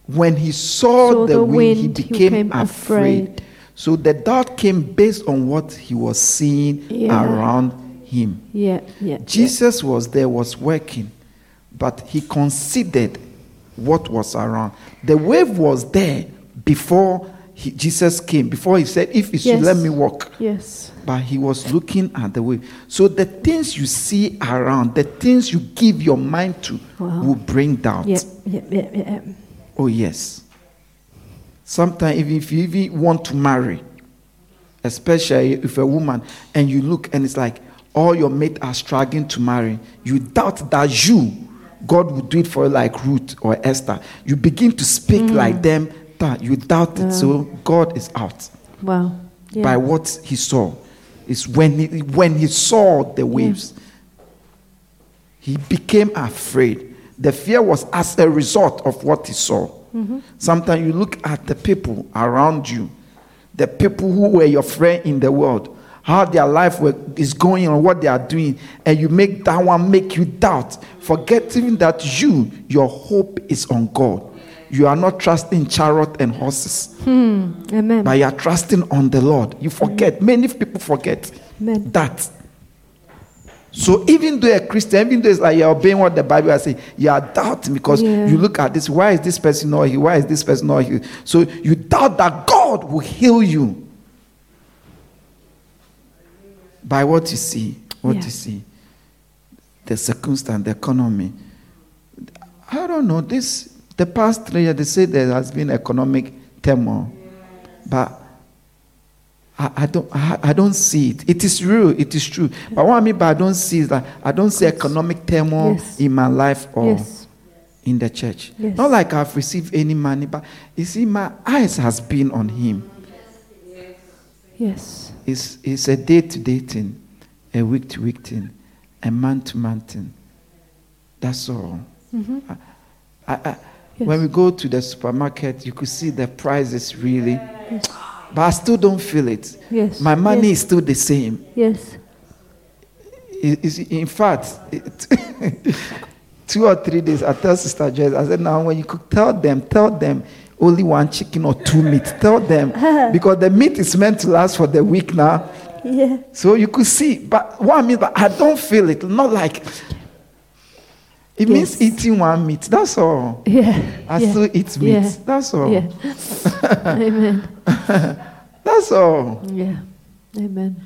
When he saw, Saw the, the wind, he wind, he became became afraid. afraid. So the doubt came based on what he was seeing Yeah. around him. Yeah, yeah. Jesus was there, was working, but he considered what was around. The wave was there before he, Jesus came. Before he said, "If you should Yes. let me walk." Yes. But he was looking at the wave. So the things you see around, the things you give your mind to, Wow. will bring doubt. Yeah, yeah, yeah. Oh, yes. Sometimes, even if you even want to marry, especially if a woman, and you look and it's like all your mates are struggling to marry, you doubt that you, God will do it for you like Ruth or Esther. You begin to speak mm. like them, that you doubt it. So God is out Wow. Yeah. by what he saw. It's when he, when he saw the hmm. waves, he became afraid. The fear was as a result of what he saw. Mm-hmm. Sometimes you look at the people around you, the people who were your friend in the world, how their life were, is going on, what they are doing, and you make that one make you doubt, forgetting that you, your hope is on God. You are not trusting chariot and horses hmm, Amen. but you are trusting on the Lord. You forget. Many people forget Amen. that. So even though you're a Christian, even though it's like you're obeying what the Bible is saying, you are doubting because Yeah. you look at this. Why is this person not healed? Why is this person not healed? So you doubt that God will heal you by what you see. What Yeah. you see, the circumstance, the economy. I don't know. This the past three years they say there has been economic turmoil, but I, I don't I, I don't see it. It is real. It is true. But what I mean by I don't see is that I don't see economic turmoil Yes. in my life or Yes. in the church. Not like I've received any money, but you see, my eyes has been on him. Yes. It's, it's a day to day thing, a week to week thing, a month to month thing. That's all. Mm-hmm. I, I, Yes. When we go to the supermarket, you could see the prices really, but I still don't feel it. Yes. My money Yes. is still the same. Yes. It- in fact, it, two or three days, I tell Sister Joyce, I said, now when you cook, tell them, tell them only one chicken or two meat. Tell them because the meat is meant to last for the week now. Yeah. So you could see, but what I mean, but I don't feel it. Not like it means eating one meat. That's all. Yeah. I yeah. still eat meat. Yeah. That's all. Yeah. Amen. That's all. Yeah. Amen.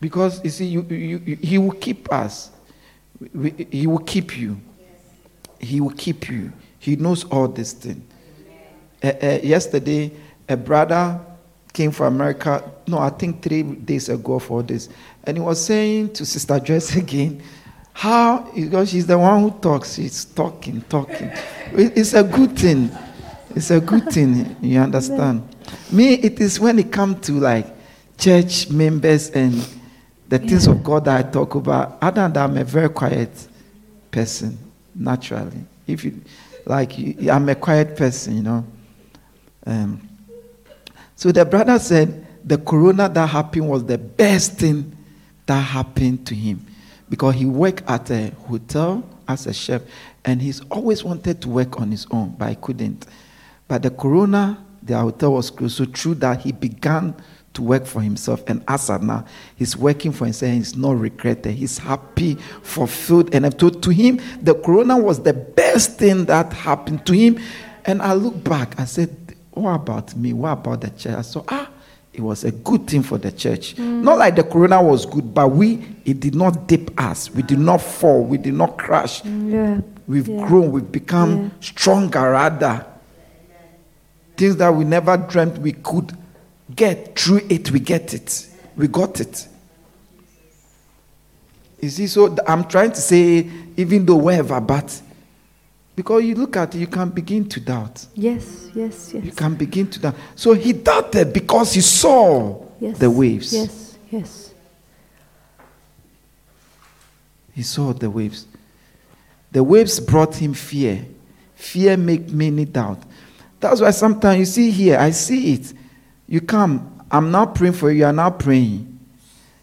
Because you see, you, you, you, he will keep us. We- He will keep you. He will keep you. He knows all this thing. Uh, uh, yesterday, a brother came from America. No, I think three days ago for this, and he was saying to Sister Joyce again, how because she's the one who talks. She's talking, talking. It's a good thing. It's a good thing. You understand? Me, it is when it comes to like church members and the things of God that I talk about. Other than that, I'm a very quiet person naturally. If you like, you, I'm a quiet person, you know. Um, so the brother said the corona that happened was the best thing that happened to him because he worked at a hotel as a chef and he's always wanted to work on his own, but he couldn't. But the corona, the hotel was closed. So through that, he began to work for himself. And as of now, he's working for himself. He's not regretted. He's happy, fulfilled. And I've told to him, the corona was the best thing that happened to him. And I look back, I said, what about me? What about the church? I ah, it was a good thing for the church. Not like the corona was good, but we, it did not dip us. We did not fall. We did not crash. Yeah. We've Yeah. grown, we've become Yeah. stronger rather. Things that we never dreamt we could get through it, we get it. We got it. You see, so I'm trying to say, even though wherever, but because you look at it, you can begin to doubt. Yes. Yes. Yes. You can begin to doubt. So he doubted because he saw Yes. the waves. Yes. Yes. He saw the waves. The waves brought him fear. Fear make many doubt. That's why sometimes you see here, I see it. You come, I'm now praying for you, you are now praying.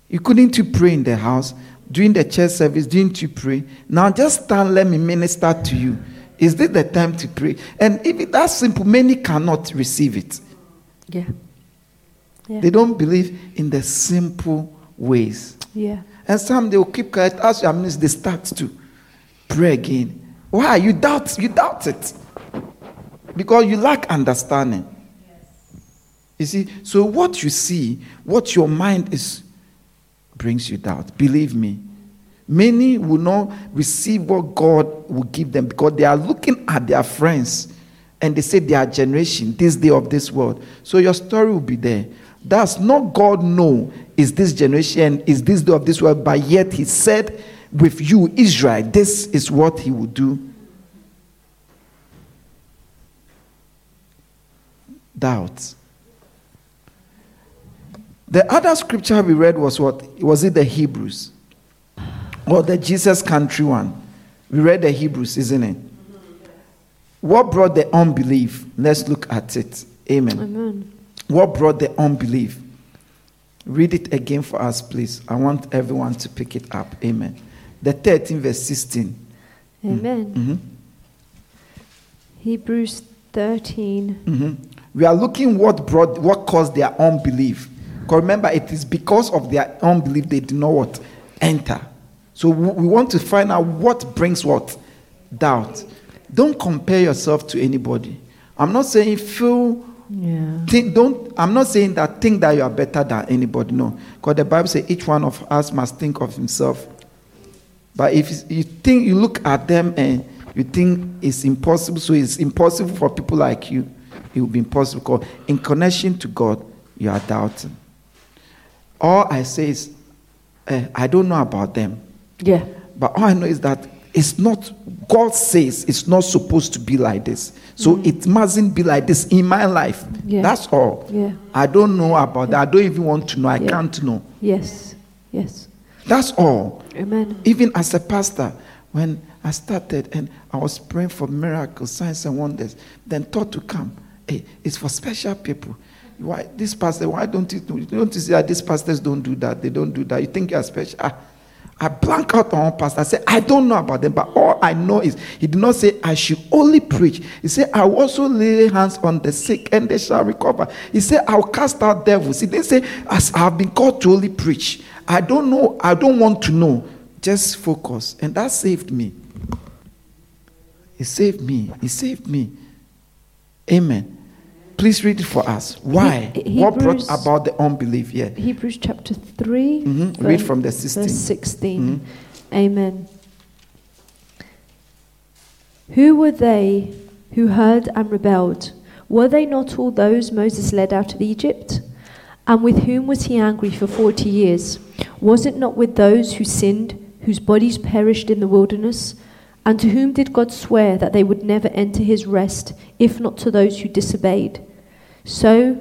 You couldn't you pray in the house, during the church service, didn't you pray? Now just stand, let me minister to you. Is this the time to pray? And if it that simple, many cannot receive it. Yeah. Yeah. They don't believe in the simple ways. Yeah. And some they will keep quiet. As your minister, they start to pray again. Why? You doubt, you doubt it. Because you lack understanding. You see, so what you see, what your mind is, brings you doubt. Believe me. Many will not receive what God will give them because they are looking at their friends and they say their generation, this day of this world. So your story will be there. Does not God know is this generation, is this day of this world, but yet He said with you, Israel, this is what He will do. Doubts. The other scripture we read was what? Was it the Hebrews? Or the Jesus country one? We read the Hebrews, isn't it? What brought the unbelief? Let's look at it. Amen. Amen. What brought the unbelief? Read it again for us, please. I want everyone to pick it up. Amen. The 13, verse 16. Amen. Mhm. Hebrews 13. Mhm. We are looking what brought what caused their unbelief. Because remember, it is because of their unbelief they did not what enter. So we want to find out what brings what doubt. Don't compare yourself to anybody. I'm not saying feel Yeah. think, don't i'm not saying that think that you are better than anybody no because the bible says each one of us must think of himself but if you think you look at them and you think it's impossible so it's impossible for people like you it will be impossible because in connection to god you are doubting all i say is eh, i don't know about them Yeah. but all I know is that it's not, God says it's not supposed to be like this. So it mustn't be like this in my life. Yeah. That's all. Yeah. I don't know about that. I don't even want to know. I Yeah. can't know. Yes. Yes. That's all. Amen. Even as a pastor, when I started and I was praying for miracles, signs, and wonders, then thought to come. Hey, it's for special people. Why this pastor? Why don't you do? Don't you see that these pastors don't do that? They don't do that. You think you're special? Ah, I blank out on pastor. I said, I don't know about them, but all I know is he did not say I should only preach. He said, I also lay hands on the sick and they shall recover. He said, I'll cast out devils. He didn't say, as I have been called to only preach. I don't know. I don't want to know. Just focus. And that saved me. It saved me. It saved me. Amen. Please read it for us. Why? He- what brought about the unbelief? Yeah. Hebrews chapter 3. Mhm. Read verse- from the 16. Verse 16. Mm-hmm. Amen. Who were they who heard and rebelled? Were they not all those Moses led out of Egypt? And with whom was he angry for forty years? Was it not with those who sinned, whose bodies perished in the wilderness? And to whom did God swear that they would never enter his rest, if not to those who disobeyed? So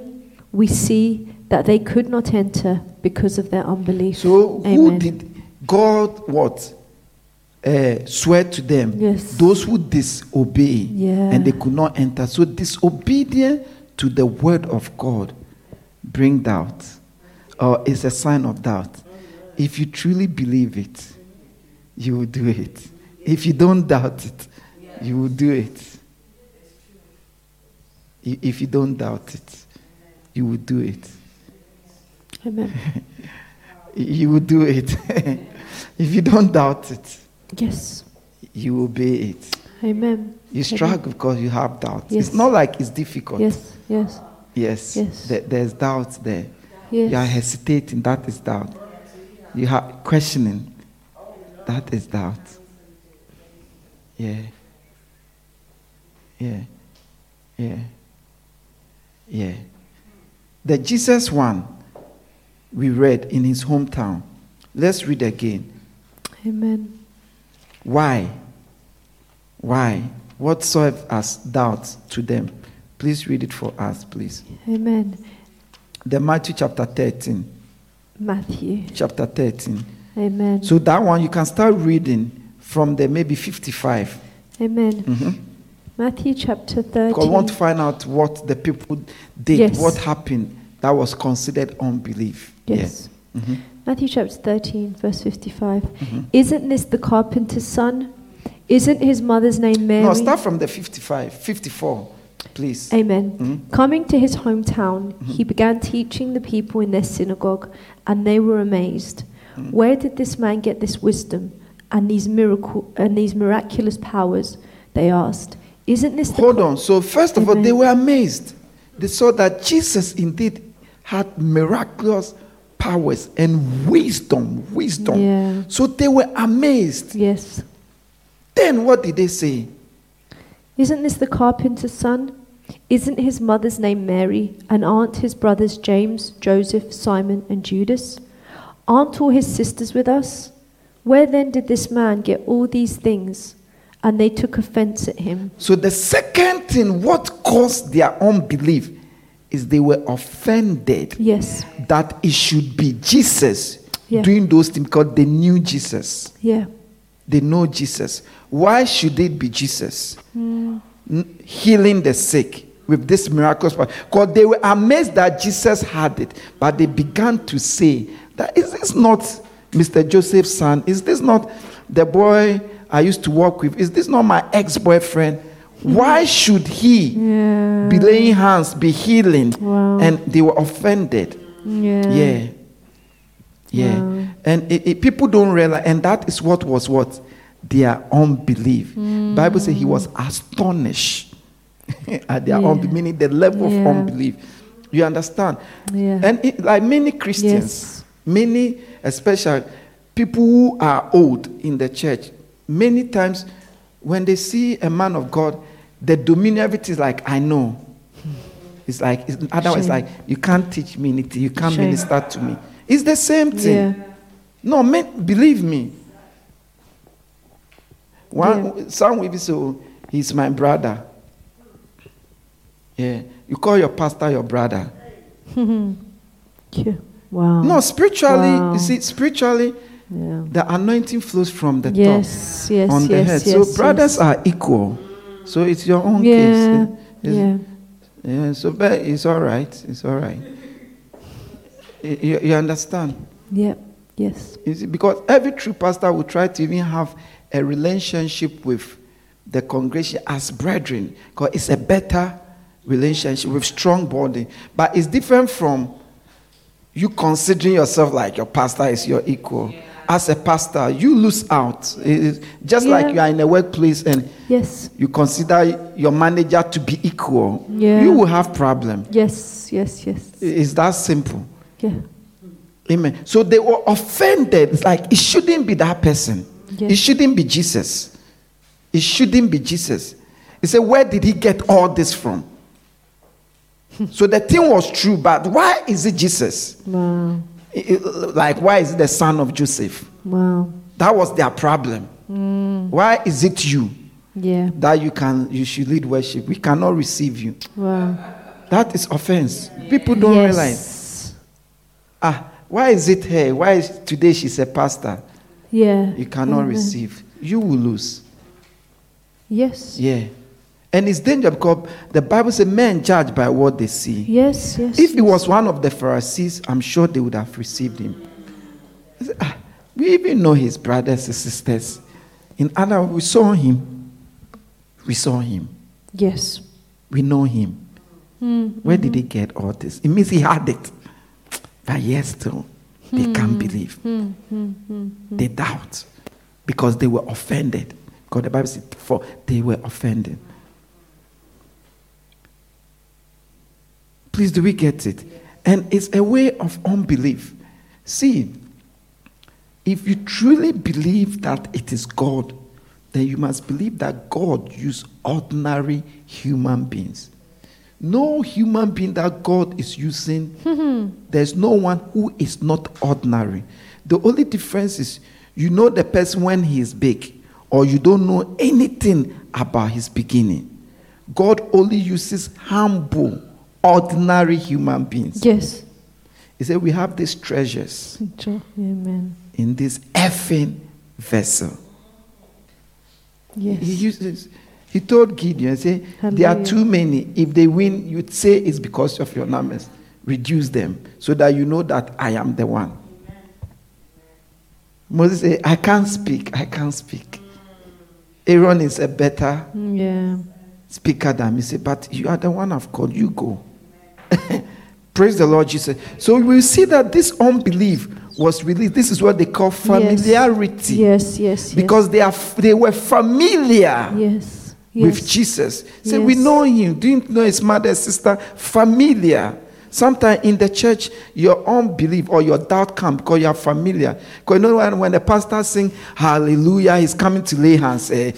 we see that they could not enter because of their unbelief. So who did God what? Uh, swear to them. Yes. Those who disobey Yeah. and they could not enter. So disobedience to the word of God bring doubt or is a sign of doubt. If you truly believe it, you will do it. If you don't doubt it, you will do it. If you don't doubt it, you will do it. Amen. You will do it. if you don't doubt it, Yes. you obey it. Amen. You struggle because you have doubt. Yes. It's not like it's difficult. Yes. Yes. Yes. Yes. There- there's doubt there. Yes. You are hesitating. That is doubt. You are questioning. That is doubt. Yeah. Yeah. Yeah. Yeah. The Jesus one we read in his hometown. Let's read again. Amen. Why? Why? What served as doubt to them? Please read it for us, please. Amen. The Matthew chapter 13. Matthew. Chapter 13. Amen. So that one you can start reading from the maybe 55. Amen. Mhm. Matthew chapter Because we want to find out what the people did, Yes. what happened that was considered unbelief. Yes. Yeah. Mhm. Matthew chapter 13, verse 55. Mm-hmm. Isn't this the carpenter's son? Isn't his mother's name Mary? No, start from the 55, 54, please. Amen. Mhm. Coming to his hometown, Mm-hmm. he began teaching the people in their synagogue, and they were amazed. Mm-hmm. Where did this man get this wisdom and these miracle and these miraculous powers? They asked. Isn't this the Hold on. So, first of all, they mm-hmm. were amazed. They saw that Jesus indeed had miraculous powers and wisdom. Wisdom. Yeah. So they were amazed. Yes. Then what did they say? Isn't this the carpenter's son? Isn't his mother's name Mary? And aren't his brothers James, Joseph, Simon, and Judas? Aren't all his sisters with us? Where then did this man get all these things? And they took offense at him. So the second thing, what caused their unbelief, is they were offended Yes. that it should be Jesus Yeah. doing those things because they knew Jesus. Yeah. They know Jesus. Why should it be Jesus? Hmm. N- Healing the sick with this miraculous power. Because they were amazed that Jesus had it. But they began to say, that is this not Mr. Joseph's son? Is this not the boy I used to work with? Is this not my ex-boyfriend? Why should he Yeah. be laying hands, be healing? Wow. And they were offended. Yeah. Yeah. Yeah. Wow. And it, it- people don't realize, and that is what was what? Their unbelief. Hmm. Bible says he was astonished at their Yeah. unbelief, meaning the level Yeah. of unbelief. You understand? Yeah. And it, like many Christians, Yes. many, especially people who are old in the church, many times when they see a man of God, the dominion of it is like, I know. It's like, it's, otherwise, Shame. like, you can't teach me anything, you can't Shame. minister to me. It's the same thing. Yeah. No, man, believe me. One, Some will be so, he's my brother. Yeah. You call your pastor your brother. Yeah. Wow. No, spiritually, Wow. you see, spiritually, Yeah. the anointing flows from the Yes. top Yes. on the yes. head. Yes. so brothers yes. are equal. So it's your own Yeah. case. It's- Yeah. yeah, so but it's all right. It's all right. You, you- you understand? Yeah. Yes. You see, because every true pastor will try to even have a relationship with the congregation as brethren, because it's a better relationship with strong bonding. But it's different from you considering yourself like your pastor is your equal. As a pastor, you lose out. It just like you are in a workplace and Yes. you consider your manager to be equal. Yeah. You will have problem. Yes. Yes. Yes. It's that simple. Yeah. Amen. So they were offended. It's like it shouldn't be that person. Yeah. It shouldn't be Jesus. It shouldn't be Jesus. He said, Where did he get all this from? so the thing was true, but why is it Jesus? Wow. Like, why is it the son of Joseph? Wow. That was their problem. Why is it you Yeah. that you can you should lead worship? We cannot receive you. Wow. That is offense. People don't yes. realize. Ah, why is it her? Why is today she's a pastor? Yeah. You cannot Amen. receive. You will lose. Yes. Yeah. And it's dangerous because the Bible says men judge by what they see. Yes. Yes. If he was one of the Pharisees, I'm sure they would have received him. "Ah, we even know his brothers and sisters. In other words, we saw him. We saw him. Yes. We know him. Mm. Where did he get all this? It means he had it. But yes, still, they can't believe. Mm. Mm. Mm. They doubt because they were offended. Because the Bible says, for they were offended. Please, do we get it? And it's a way of unbelief. See, if you truly believe that it is God, then you must believe that God used ordinary human beings. No human being that God is using, there's no one who is not ordinary. The only difference is you know the person when he is big, or you don't know anything about his beginning. God only uses humble, ordinary human beings. Yes. He said, We have these treasures Amen. in this effing vessel. Yes. He uses. He told Gideon, say, there are too many. If they win, you'd say it's because of your numbers. Reduce them so that you know that I am the one. Moses said, I can't speak. I can't speak. Aaron is a better Yeah. speaker than me. He said, but you are the one I've called. You go. Praise the Lord Jesus. So we see that this unbelief was released. This is what they call familiarity. Yes. Yes. Yes. Because they are they were familiar Yes. with Yes. Jesus. Say we know him. Didn't know his mother, sister, familiar. Sometimes in the church, your unbelief or your doubt comes because you are familiar. Because you know when, when the pastor sing Hallelujah, he's coming to lay hands. eh,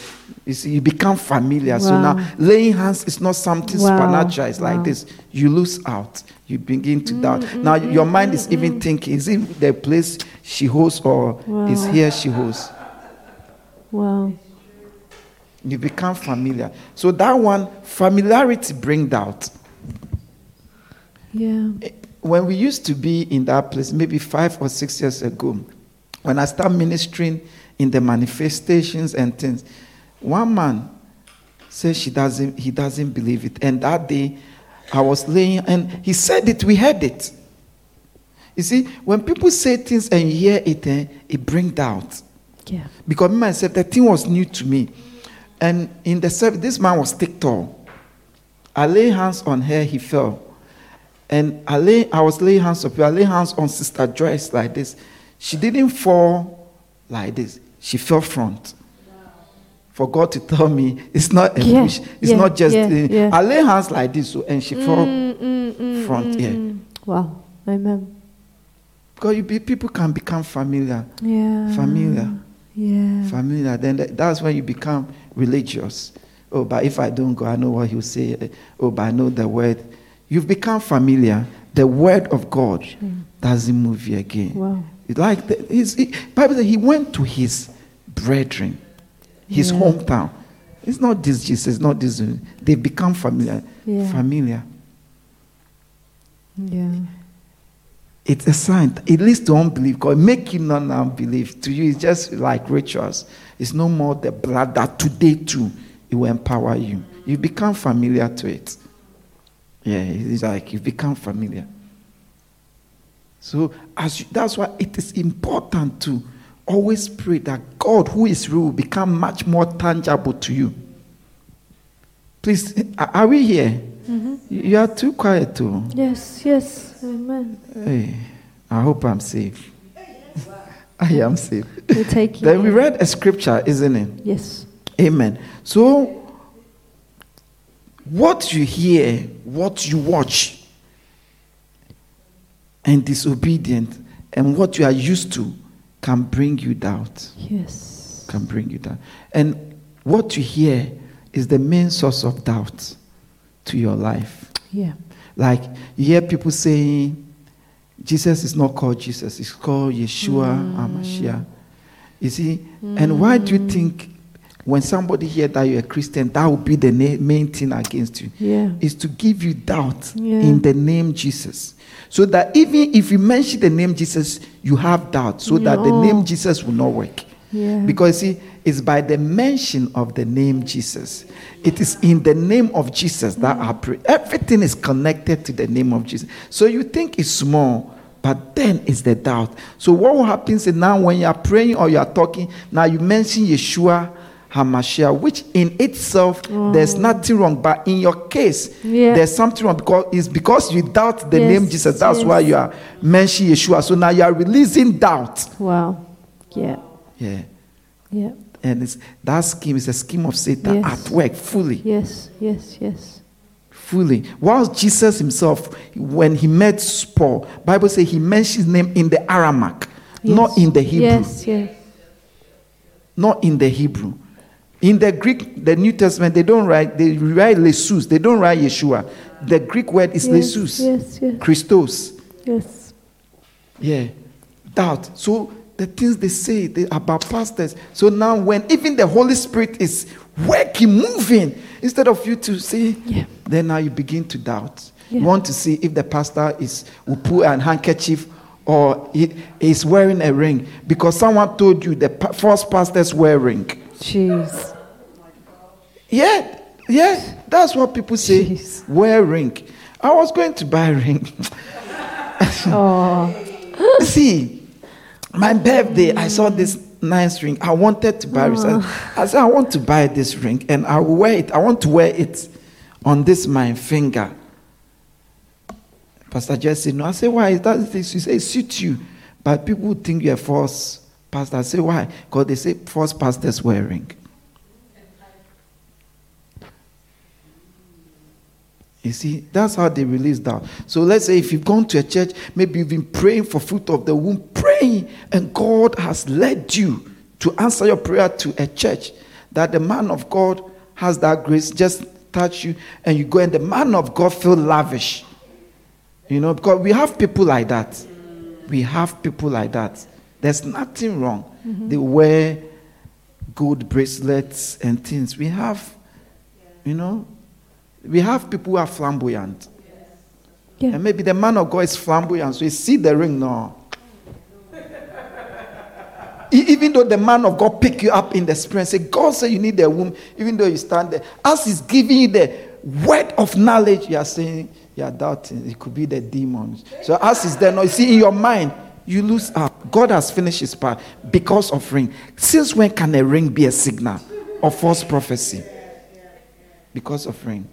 You see, you become familiar. So now laying hands is not something Wow. supernatural. It's like this. You lose out. You begin to doubt. Mm, mm, now mm, your mind is even thinking, is it the place she holds or is here she holds? Wow. You become familiar. So that one, familiarity bring doubt. Yeah. Eh, when we used to be in that place, maybe five or six years ago, when I started ministering in the manifestations and things, one man says she doesn't, he doesn't believe it. And that day, I was laying, and he said it, we heard it. You see, when people say things and you hear it, eh, it brings doubt. Yeah. Because me myself, the thing was new to me. And in the service, this man was thick tall. I lay hands on her, he fell. And I, lay, I was laying hands on her. I lay hands on Sister Joyce like this. She didn't fall like this. She fell front. For God to tell me, it's not a Yeah, push. It's yeah, not just. yeah. I lay hands like this, so, and she fell Mm, mm, mm, front. mm, Yeah, mm. Wow. Amen. because you be, people can become familiar, Yeah. familiar. Yeah. familiar, then tha- that's when you become religious. Oh, but if I don't go, I know what he'll say. Oh, but I know the word. You've become familiar. The word of God doesn't move you again. Wow. Like the, his, he, Bible says he went to his brethren, his Yeah. hometown. It's not this Jesus, not this. They become familiar. Yeah. Familiar. Yeah. It's a sign. It leads to unbelief. God make you not now believe. To you, it's just like rituals. It's no more the blood that today too it will empower you. You become familiar to it. Yeah, it's like you become familiar. So as you, that's why it is important to always pray that God, who is real, will become much more tangible to you. Please, are we here? Mm-hmm. You are too quiet too. Yes. Yes. Amen. Hey, I hope I'm safe. I am safe. We're taking. Then we read a scripture, isn't it? Yes. Amen. So, what you hear, what you watch, and disobedient, and what you are used to can bring you doubt. Yes. Can bring you down. And what you hear is the main source of doubt to your life. Yeah. Like you hear people saying, Jesus is not called Jesus, it's called Yeshua mm. HaMashiach. You see? And why do you mm. think when somebody hear that you're a Christian, that will be the na- main thing against you? Yeah. Is to give you doubt Yeah. in the name Jesus. So that even if you mention the name Jesus, you have doubt, so that the name Jesus will not work. Yeah. Because see, it's by the mention of the name Jesus. It is in the name of Jesus that I pray. Everything is connected to the name of Jesus. So you think it's small, but then it's the doubt. So what will happen now when you are praying or you are talking, now you mention Yeshua Hamashiach, which in itself there's nothing wrong. But in your case, Yeah. there's something wrong because it's because you doubt the Yes, name Jesus. That's yes. why you are mentioning Yeshua. So now you are releasing doubt. Wow. Yeah. Yeah. Yeah. And it's, that scheme is a scheme of Satan Yes. at work fully. Yes. Yes. Yes. Fully. Whilst Jesus himself, when he met Paul, Bible says he mentioned his name in the Aramaic, not in the Hebrew. Yes. Yeah. Not in the Hebrew. In the Greek, the New Testament, they don't write, they write Jesus. They don't write Yeshua. The Greek word is Yes. Jesus. Yes. Yes. Christos. Yes. Yeah, doubt. So the things they say they, about pastors. So now, when even the Holy Spirit is working, moving, instead of you to say, Yeah. then now you begin to doubt. You want to see if the pastor is will put an handkerchief or he is wearing a ring because someone told you the pa- false pastors wear ring. Jeez. Yeah, yeah, that's what people say. Jeez. Wear ring. I was going to buy a ring. Oh. See, my birthday, I saw this nice ring. I wanted to buy it. I said, I want to buy this ring and I will wear it. I want to wear it on this my finger. Pastor Jesse said, No. I said, Why is that this? She said, It suits you. But people think you're a false pastor. I say, Why? Because they say false pastors wear You see, that's how they release doubt. So let's say if you've gone to a church, maybe you've been praying for fruit of the womb, praying, and God has led you to answer your prayer to a church that the man of God has that grace, just touch you and you go and the man of God feel lavish. You know, because we have people like that. We have people like that. There's nothing wrong. Mm-hmm. They wear gold bracelets and things. We have, you know, we have people who are flamboyant. Yeah. And maybe the man of God is flamboyant, so you see the ring now. Even though the man of God pick you up in the spirit and say, God said you need a womb, even though you stand there, as he's giving you the word of knowledge, you are saying, you are doubting. It could be the demons. So as he's there now, you see in your mind, you lose up. God has finished his part because of ring. Since when can a ring be a signal of false prophecy? Because of ring.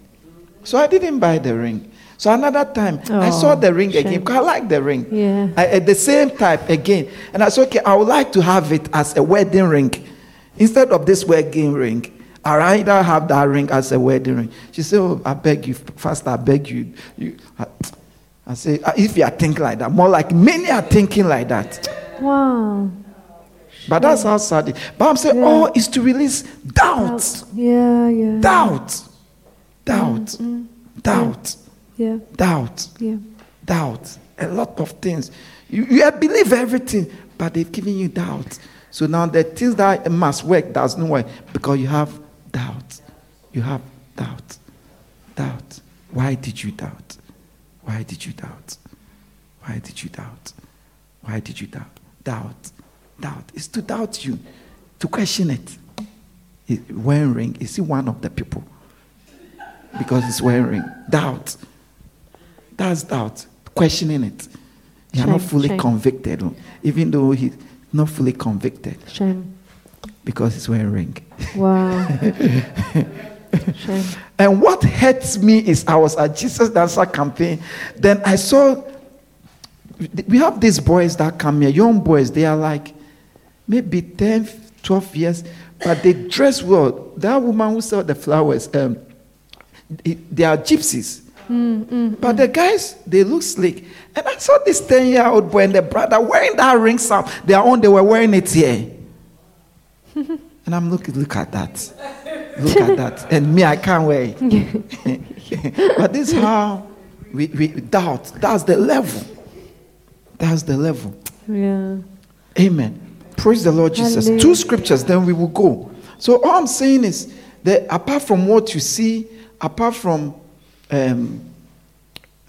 So I didn't buy the ring. So another time, I Oh, saw the ring shame. again I like the ring. Yeah. I, at the same type again. And I said, okay, I would like to have it as a wedding ring. Instead of this wedding ring, I rather have that ring as a wedding ring. She said, oh, I beg you, first I beg you. you I, I say, "Ah, if you are thinking like that, more like many are thinking like that. Wow. But that's how sad it But I'm saying, Yeah. oh, it's to release doubt. Doubt. Yeah, yeah. Doubt. Doubt. Mm, Doubt. Yeah, Doubt. yeah. doubt, a lot of things. You, you believe everything, but they've given you doubt. So now the things that must work does not work because you have doubt. You have doubt. Doubt. Why did you doubt? Why did you doubt? Why did you doubt? Why did you doubt? Doubt. Doubt. It's to doubt you, to question it. Wearing ring, is he one of the people? Because it's wearing doubt. That's doubt. Questioning it. You're not fully shame. convicted, even though he's not fully convicted Shame. because he's wearing ring. Wow. Shame. And what hurts me is I was at Jesus Dancer campaign. Then I saw we have these boys that come here, young boys. They are like maybe 10, 12 years, but they dress well. That woman who sell the flowers, um, they are gypsies. But the guys, they look slick. And I saw this 10 year old boy and the brother wearing that ring sound. Their own, they were wearing it here. and I'm looking, look at that. Look at that. And me, I can't wear it. but this is how we, we doubt. That's the level. That's the level. Yeah. Amen. Praise the Lord Jesus. Hallelujah. Two scriptures, then we will go. So all I'm saying is that apart from what you see, apart from um,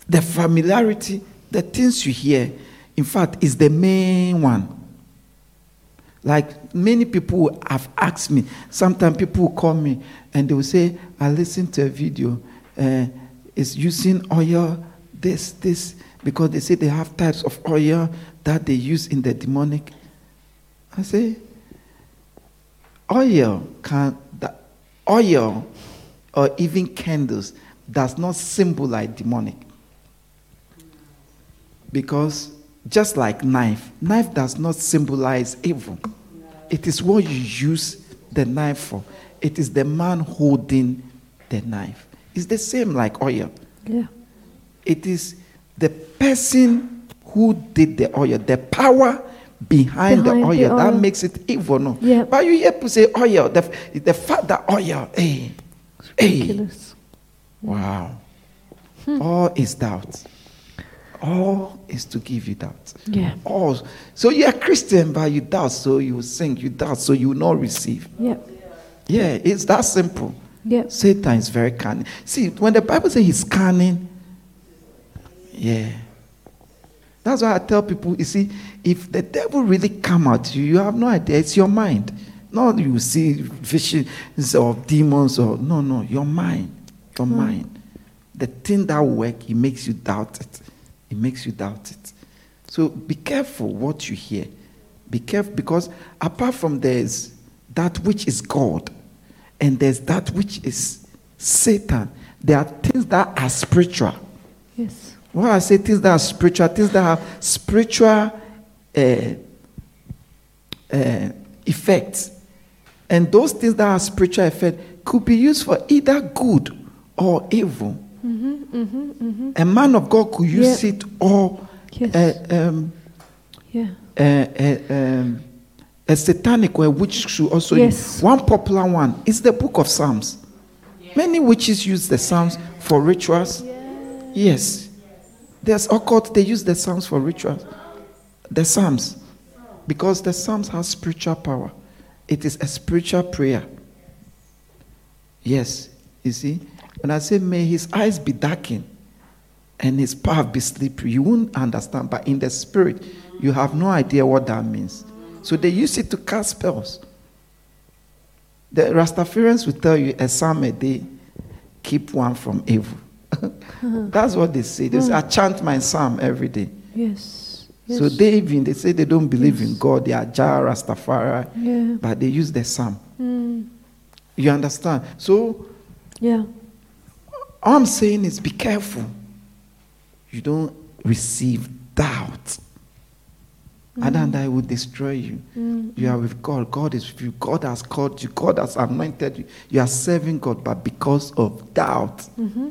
the familiarity, the things you hear, in fact, is the main one. Like many people have asked me, sometimes people call me and they will say, I listened to a video, uh, it's using oil, this, this, because they say they have types of oil that they use in the demonic. I say, oil can, the oil or even candles does not symbolize demonic. Because just like knife, knife does not symbolize evil. It is what you use the knife for. It is the man holding the knife. It's the same like oil. Yeah. It is the person who did the oil, the power behind, Behind the, the oil, that makes it evil. No, Yeah. but you hear people say oil, the, the fact that oil, hey, hey, Ridiculous. wow, hmm. all is doubt. All is to give you doubt. Yeah. All. So you're a Christian, but you doubt, so you will sing. You doubt, so you will not receive. Yeah. Yeah, it's that simple. Yeah. Satan is very cunning. See, when the Bible says he's cunning, yeah. That's why I tell people, you see, if the devil really come at you, you have no idea. It's your mind. Not you see visions of demons or no, no, your mind. Your mind. The thing that work, it makes you doubt it. It makes you doubt it. So be careful what you hear. Be careful because apart from there's that which is God and there's that which is Satan, there are things that are spiritual. Yes. When I say things that are spiritual, things that have spiritual uh, uh, effects, and those things that have spiritual effect could be used for either good or evil. A man of God could use Yeah. it or Yes. uh, um, Yeah. uh, uh, um, a satanic or a witch should also Yes. use. One popular one is the book of Psalms. Many witches use the Psalms for rituals. Yes. There's occult, they use the Psalms for rituals. The Psalms. Because the Psalms have spiritual power. It is a spiritual prayer. Yes. You see? When I say, may his eyes be darkened and his path be slippery, you won't understand. But in the spirit, you have no idea what that means. So they use it to cast spells. The Rastafarians will tell you a psalm a day, keep one from evil. That's what they say. They say, hmm. I chant my psalm every day. Yes. Yes. So they even they say they don't believe in God. They are Jah Rastafari, Yeah. but they use the psalm. Mm. You understand? So Yeah. all I'm saying is be careful. You don't receive doubt. Hmm. And then that will destroy you. Hmm. You are with God. God is with you. God has called you. God has anointed you. You are serving God, but because of doubt. Mm-hmm.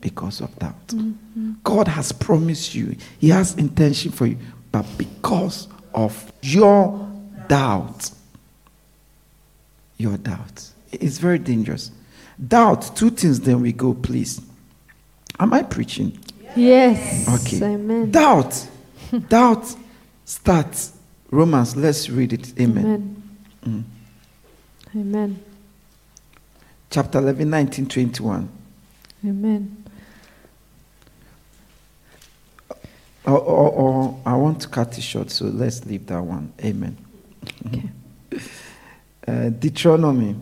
Because of doubt. God has promised you. He has intention for you. But because of your doubt, your doubt. It's very dangerous. Doubt, two things, then we go, please. Am I preaching? Yes. Okay. Amen. Doubt. doubt starts. Romans, let's read it. Amen. Amen. Mm. Amen. Chapter 11, 19, 21. Amen. Or, or, or I want to cut it short, so let's leave that one. Amen. Okay. Uh, Deuteronomy.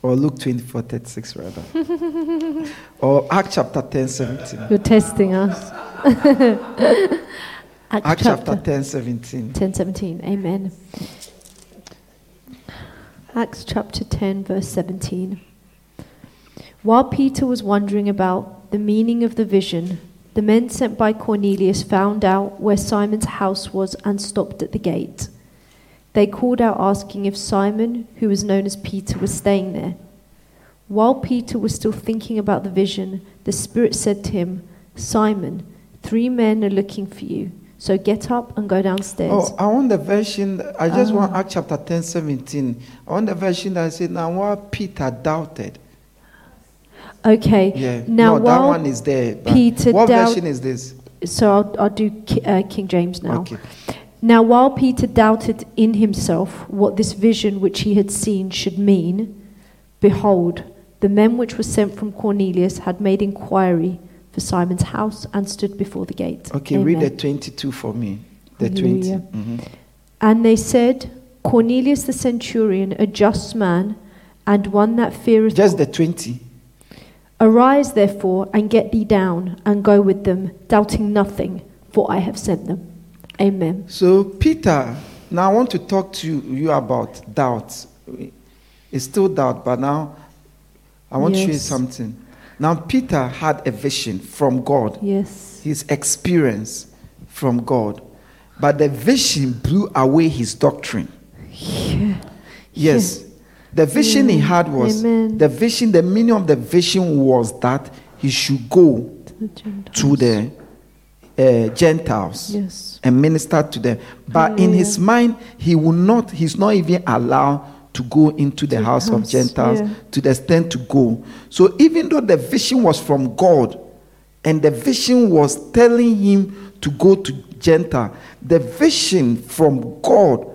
Or Luke 24, 36, rather. or Act chapter 10, 17. You're testing us. Acts Act chapter chapter 10, 17. 10 17. Amen. Acts chapter 10, verse 17. While Peter was wondering about the meaning of the vision, the men sent by Cornelius found out where Simon's house was and stopped at the gate. They called out asking if Simon, who was known as Peter, was staying there. While Peter was still thinking about the vision, the Spirit said to him, Simon, three men are looking for you, so get up and go downstairs. Oh, I want the version, I just want Ah. Act chapter 10, 17. I want the version that said, Now while Peter doubted. Okay. Yeah. Now, no, that one is there. Peter what doubt- version is this? so I'll, I'll do uh, King James now. Okay. Now, while Peter doubted in himself what this vision which he had seen should mean, behold, the men which were sent from Cornelius had made inquiry for Simon's house and stood before the gate. Okay, read the 22 for me. The Hallelujah. 20. Mhm. And they said, Cornelius the centurion, a just man, and one that feareth Just the 20. Arise, therefore, and get thee down, and go with them, doubting nothing, for I have sent them. Amen. So, Peter, now I want to talk to you about doubt. It's still doubt, but now I want to show you something. Now, Peter had a vision from God, Yes. his experience from God, but the vision blew away his doctrine. Yeah. Yes. The vision he had was Amen. the vision, the meaning of the vision was that he should go To the Gentiles. to the uh, Gentiles Yes. and minister to them. But in his mind, he will not, he's not even allowed to go into the the house of Gentiles yeah. to the extent to go. So even though the vision was from God and the vision was telling him to go to Gentile, the vision from God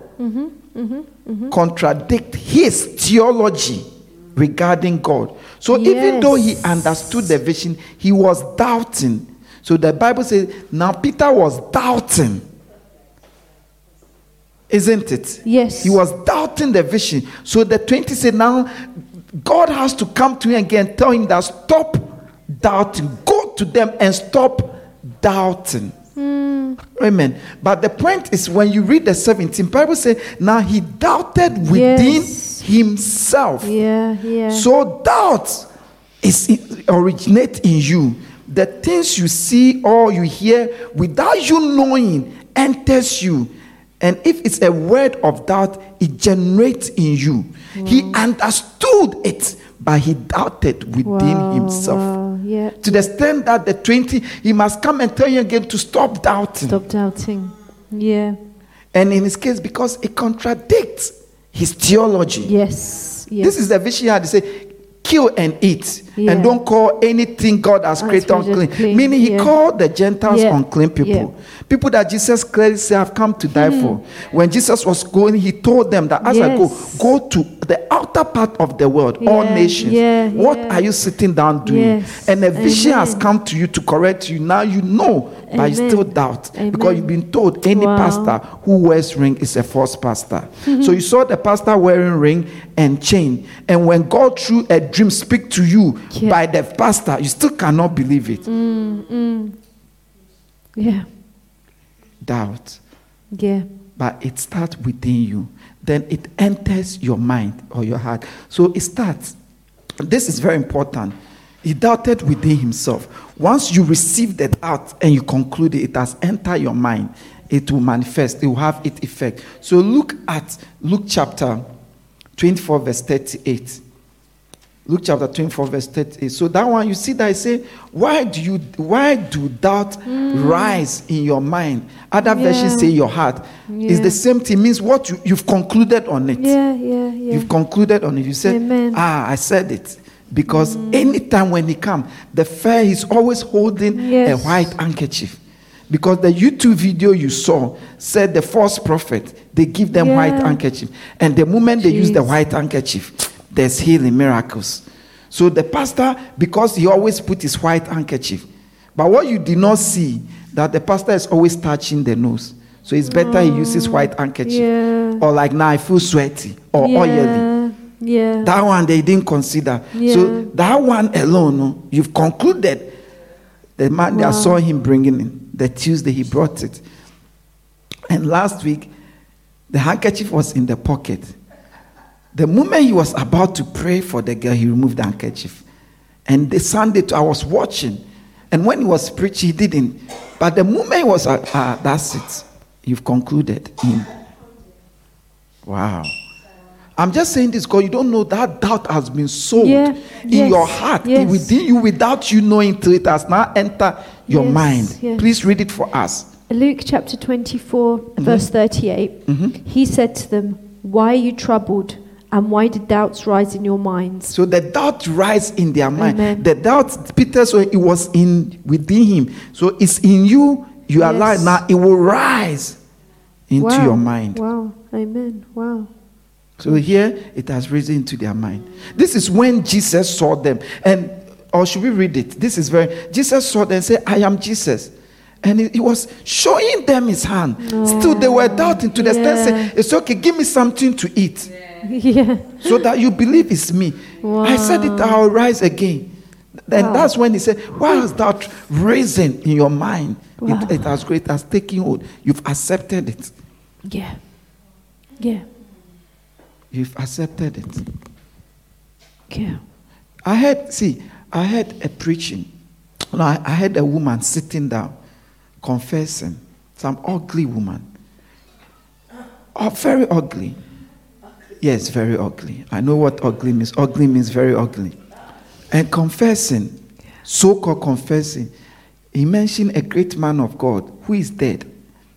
Mm-hmm, contradict his theology regarding God. So even though he understood the vision, he was doubting. So the Bible says now Peter was doubting. Isn't it? Yes. He was doubting the vision. So the 20 said now God has to come to him again, tell him that stop doubting. Go to them and stop doubting. Hmm. Amen. But the point is when you read the 17, Bible says now he doubted within Yes. himself. Yeah, yeah. So doubt is originate in you. The things you see or you hear without you knowing enters you. And if it's a word of doubt, it generates in you. He understood it, but he doubted within Wow, himself. wow. yeah. To the extent that the 20, he must come and tell you again to stop doubting. Stop doubting. Yeah. And in his case, because it contradicts his theology. Yes. Yes. This is the vision he had to say, kill and eat. Yeah. And don't call anything God has created Unclean, unclean. clean, Meaning he yeah. called the Gentiles Yeah. unclean people. People that Jesus clearly said have come to die for. When Jesus was going, he told them that as I go, go to the outer part of the world, all nations. what are you sitting down doing? Yes. And a vision has come to you to correct you. Now you know, but you still doubt. Because you've been told any Wow. pastor who wears ring is a false pastor. so you saw the pastor wearing ring and chain. And when God through a dream speak to you Yeah. by the pastor, you still cannot believe it. Mm, mm. yeah. Doubt. Yeah. But it starts within you. Then it enters your mind or your heart. So it starts. This is very important. He doubted within himself. Once you receive the doubt and you conclude it, it has entered your mind, it will manifest, it will have its effect. So look at Luke chapter 24, verse 38. Luke chapter 24, verse 38. So that one you see that I say, why do you why do doubt rise in your mind? Other versions say your heart. It's the same thing, means what you, you've concluded on it. Yeah. Yeah. Yeah. You've concluded on it. You said, Amen. Ah, I said it. Because anytime when he come, the fair is always holding Yes. a white handkerchief. Because the YouTube video you saw said the false prophet, they give them white handkerchief. And the moment they use the white handkerchief, there's healing miracles. So the pastor, because he always put his white handkerchief, but what you did not see, that the pastor is always touching the nose. So it's better he uses mm, white handkerchief. Yeah. Or like now I feel sweaty or oily. yeah. Yeah. That one they didn't consider. So that one alone, you've concluded. The man that Wow. saw him bringing in the Tuesday he brought it, and last week the handkerchief was in the pocket. The moment he was about to pray for the girl, he removed the handkerchief. And the Sunday, I was watching, and when he was preaching, he didn't. But the moment he was, uh, uh, that's it. You've concluded him. Wow. I'm just saying this because you don't know that doubt has been sold Yeah, in yes, your heart, yes. within you, without you knowing till it has now entered your Yes, mind. Please read it for us. Luke chapter 24, verse 38. He said to them, Why are you troubled? And why did doubts rise in your minds? So the doubt rise in their mind. Amen. The doubt, Peter, so it was in within him. So it's in you. You are Yes. alive now. It will rise into wow. your mind. Wow. Amen. Wow. So here it has risen into their mind. This is when Jesus saw them. And or should we read it? This is very Jesus saw them and said, I am Jesus. And he, he was showing them his hand. Still, they were doubting to the extent Yeah. saying, It's okay, give me something to eat. yeah. So that you believe it's me. I said it, I'll rise again. And Wow. that's when he said, Why has that risen in your mind? Wow. It, it has great, it has taken hold. You've accepted it. Yeah. Yeah. You've accepted it. Yeah. I heard, see, I heard a preaching. No, I, I heard a woman sitting down, confessing, some ugly woman. Oh, very ugly. Yes, very ugly. I know what ugly means. Ugly means very ugly. And confessing, so called confessing. He mentioned a great man of God who is dead.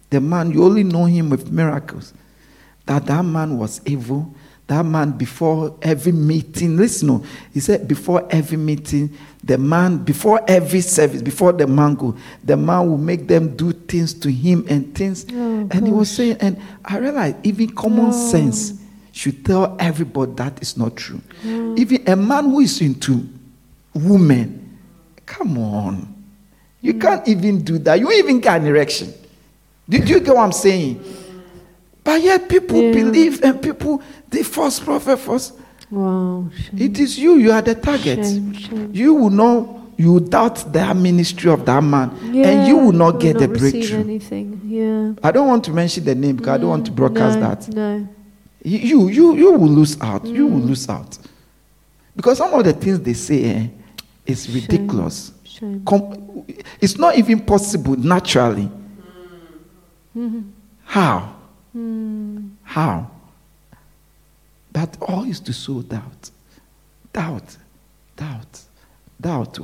The man, you only know him with miracles. That that man was evil. That man, before every meeting, listen, no, he said, before every meeting, the man, before every service, before the man go, the man will make them do things to him and things. Oh, and he was saying, and I realized even common Oh. sense should tell everybody that is not true. Mm. Even a man who is into women, come on. You Mm. can't even do that. You even get an erection. Did you get what I'm saying? But yet people Yeah. believe and people, the false prophet, false. Wow. Shame. It is you, you are the target. Shame, shame. You will know, you doubt the ministry of that man, Yeah, and you will not will get the receive breakthrough. anything. Yeah. I don't want to mention the name because I don't want to broadcast no, that. No. You, you, you, you will lose out. You Mm. will lose out. Because some of the things they say eh, is ridiculous. Shame. Com- it's not even possible naturally. How? How? But all is to sow doubt. Doubt. Doubt. Doubt.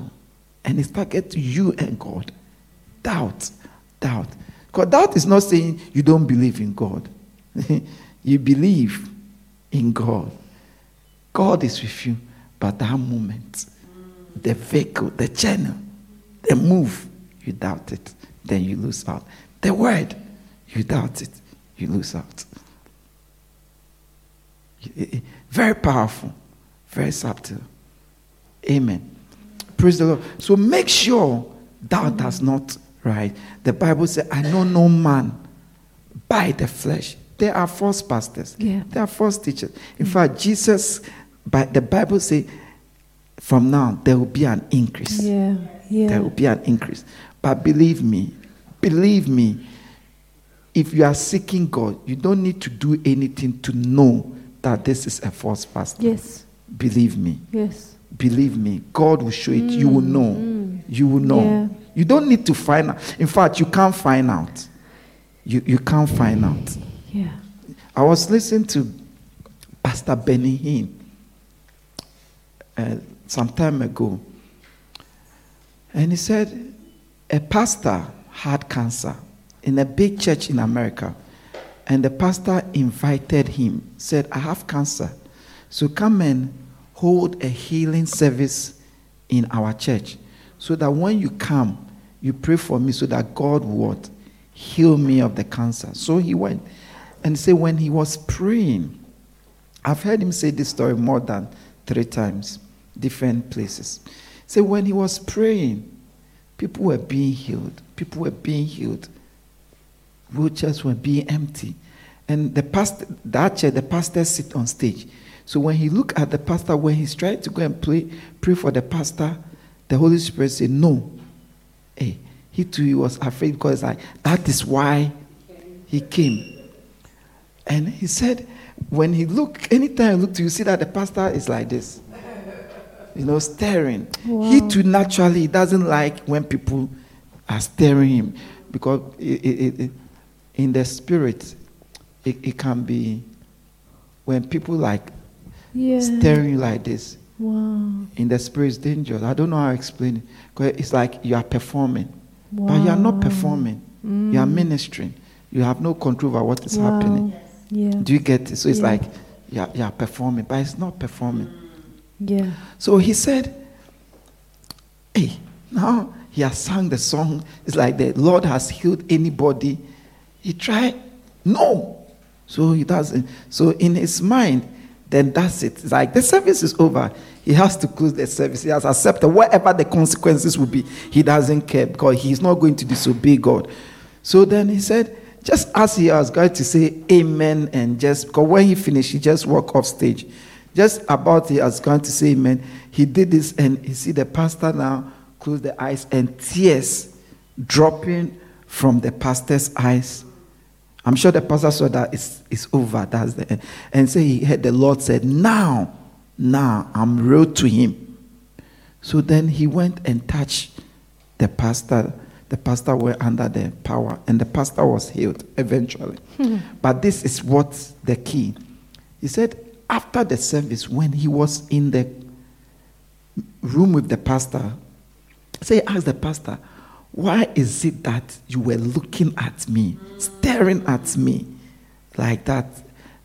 and it's targeted to you and God. Doubt, doubt. Because doubt is not saying you don't believe in God. you believe in God. God is with you, but that moment, the vehicle, the channel, the move, you doubt it, then you lose out. The word, you doubt it, you lose out. Eh, eh, very powerful, very subtle. Amen. Praise the Lord. So make sure doubt does not rise. The Bible says, I know no man by the flesh. There are false pastors. Yeah. There are false teachers. In fact, Jesus, by the Bible says, from now there will be an increase. Yeah. Yeah. There will be an increase. But believe me, believe me, if you are seeking God, you don't need to do anything to know that this is a false pastor. Yes. Believe me. Yes. Believe me. God will show it. you will mm, know. Mm. You will know. Yeah. You don't need to find out. In fact, you can't find out. You, you can't find out. Yeah. I was listening to Pastor Benny Hinn uh, some time ago, and he said a pastor had cancer in a big church in America, and the pastor invited him, said, I have cancer, so come and hold a healing service in our church so that when you come, you pray for me so that God would heal me of the cancer. So he went and say when he was praying, I've heard him say this story more than three times, different places. Say when he was praying, people were being healed. People were being healed. Wheelchairs were being empty. And the pastor, that chair, the pastor sit on stage. So when he looked at the pastor, when he's trying to go and pray, pray for the pastor, the Holy Spirit said, No. Hey, he too he was afraid because like, that is why he came. And he said, when he look, anytime he looked, you see that the pastor is like this. You know, staring. He too naturally doesn't like when people are staring him because it, it, it, in the spirit, it, can be when people like Yeah. staring you like this Wow. in the spirit is dangerous. I don't know how to explain it. 'Cause it's like you are performing, but you are not Wow. performing. You are mm. ministering. You have no control over what is Wow. happening. Yeah. Do you get it? So it's Yeah. like yeah, are performing, but it's not performing. Yeah. So he said, Hey, now he has sung the song. It's like the Lord has healed anybody. He tried. No. So he doesn't. So in his mind, then that's it. It's like the service is over. He has to close the service. He has accepted whatever the consequences will be. He doesn't care because he's not going to disobey God. So then he said, just as he was going to say amen and just because when he finished, he just walked off stage. Just about he was going to say amen, he did this and you see the pastor now close the eyes and tears dropping from the pastor's eyes. I'm sure the pastor saw that it's, it's over. That's the end. And so he heard the Lord said, Now, now I'm real to him. So then he went and touched the pastor. The pastor were under the power, and the pastor was healed eventually. Hmm. But this is what's the key. He said, after the service, when he was in the room with the pastor, so he asked the pastor, Why is it that you were looking at me, staring at me like that?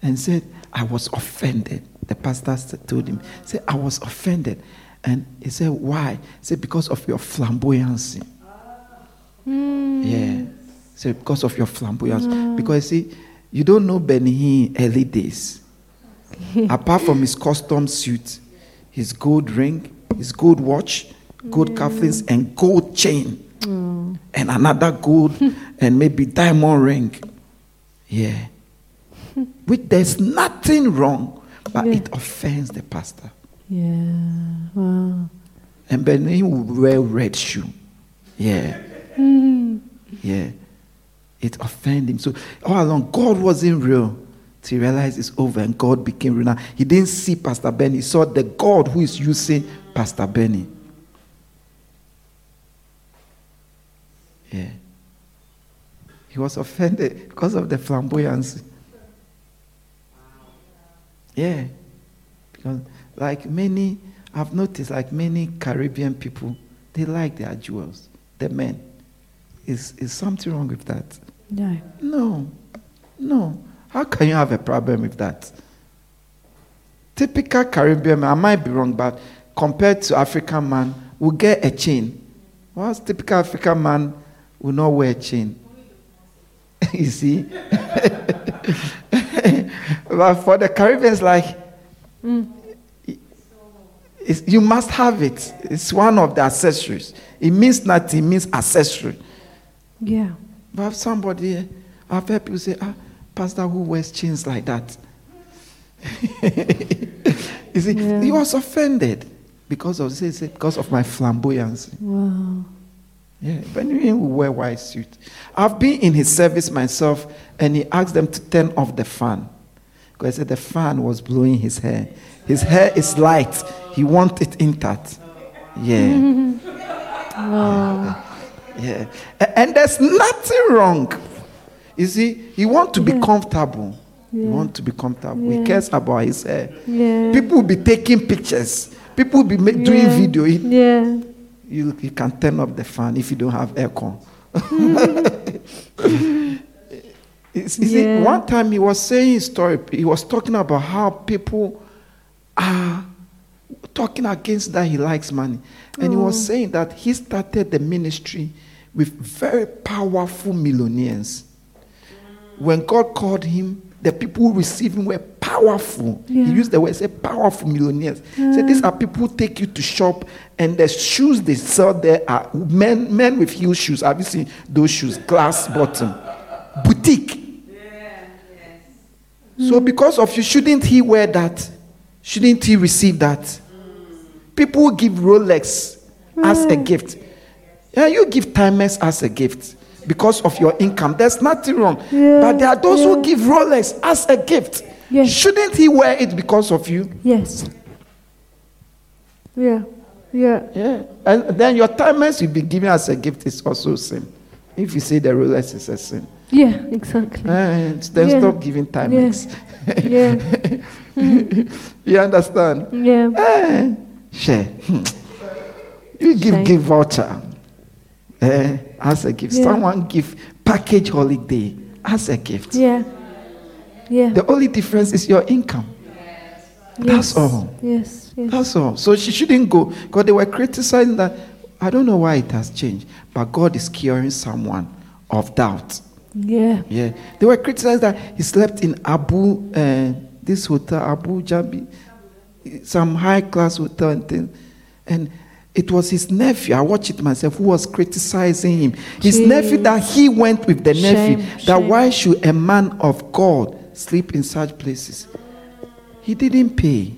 And said, I was offended. The pastor told him, Say, I was offended. And he said, Why? He said, Because of your flamboyancy. Mm. Yeah. So because of your flamboyance. Mm. Because see, you don't know Benny early days. Apart from his custom suit, his gold ring, his gold watch, gold mm. cufflinks, and gold chain. And another gold and maybe diamond ring. Yeah. Which there's nothing wrong, but Yeah. it offends the pastor. Yeah. Wow. And Benny will wear red shoe. Yeah. Mm. Yeah. It offended him. So all along, God wasn't real. He realized it's over and God became real. Now, he didn't see Pastor Benny. He saw the God who is using Pastor Benny. Yeah. He was offended because of the flamboyancy. Yeah. Because like many, I've noticed like many Caribbean people, They like their jewels. The men. Is is something wrong with that? No. No. No. How can you have a problem with that? Typical Caribbean man, I might be wrong, but compared to African man, will get a chain. Whilst typical African man will not wear a chain. you see? but for the Caribbeans, like, mm. it's, you must have it. It's one of the accessories. It means nothing, it means accessory. Yeah. But somebody, I've heard people say, ah, Pastor, who wears chains like that? you see, Yeah. he was offended because of because of my flamboyance. Wow. Yeah, Benny Hinn will wear white suit. I've been in his service myself, and he asked them to turn off the fan because he said the fan was blowing his hair. His hair is light. He wants it intact. Yeah. Yeah. A- And there's nothing wrong. You see, he want to be Yeah. comfortable. He Yeah. want to be comfortable. He cares about his hair. Yeah. People will be taking pictures. People will be ma- doing Yeah. video. He- Yeah. you, you can turn off the fan if you don't have aircon. you see, Yeah. one time he was saying a story, he was talking about how people are talking against that he likes money. And he was Oh. saying that he started the ministry with very powerful millionaires. When God called him, the people who received him were powerful. Yeah. He used the word, say powerful millionaires. So these are people who take you to shop, and the shoes they sell there are men, men with heel shoes. Have you seen those shoes? Glass bottom. Boutique. So because of you, shouldn't he wear that? Shouldn't he receive that? Mm. People give Rolex as a gift. Yeah, you give Timex as a gift because of your income. There's nothing wrong. Yeah, But there are those who give Rolex as a gift. Yes. Shouldn't he wear it because of you? Yes. Yeah. Yeah. Yeah. And then your Timex you'll be giving as a gift is also sin. If you say the Rolex is a sin. Yeah. Exactly. And then Yeah. stop giving Timex. Yeah. you understand? Yeah. Eh, share. You give Share. give voucher eh, as a gift. Yeah. Someone give package holiday as a gift. Yeah. Yeah. The only difference is your income. That's all. Yes. Yes. That's all. So she shouldn't go because they were criticizing that. I don't know why it has changed, but God is curing someone of doubt. Yeah. Yeah, they were criticized that he slept in Abu, uh, this hotel, Abu Dhabi, some high class hotel and things. And it was his nephew, I watched it myself, who was criticizing him. His Jeez. nephew, that he went with the Shame, nephew, that shame. why should a man of God sleep in such places? He didn't pay.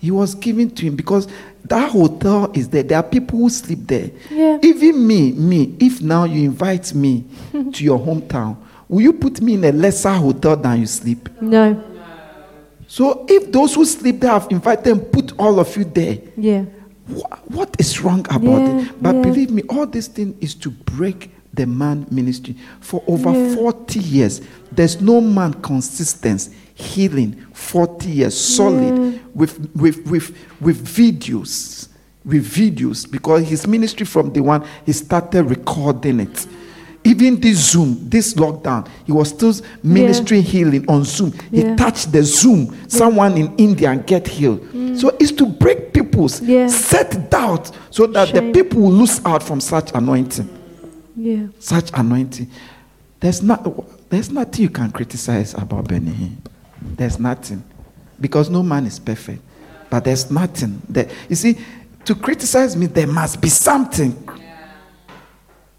He was given to him because that hotel is there. There are people who sleep there. Yeah. Even me, me, if now you invite me to your hometown, will you put me in a lesser hotel than you sleep? No. So if those who sleep there have invited and put all of you there, Yeah. Wha- what is wrong about Yeah, it? But yeah. believe me, all this thing is to break the man ministry. For over Yeah. 40 years, there's no man consistent healing 40 years solid with, with, with, with videos. With videos, because his ministry from the one he started recording it. Even this Zoom, this lockdown, he was still ministering healing on Zoom. He touched the Zoom, someone in India and get healed. So it's to break people's Mm. Yeah. set doubt so that the people will lose out from such anointing. Yeah. Such anointing. There's not there's nothing you can criticize about Benny Hinn. There's nothing. Because no man is perfect. But there's nothing. There, you see, to criticize me, there must be something.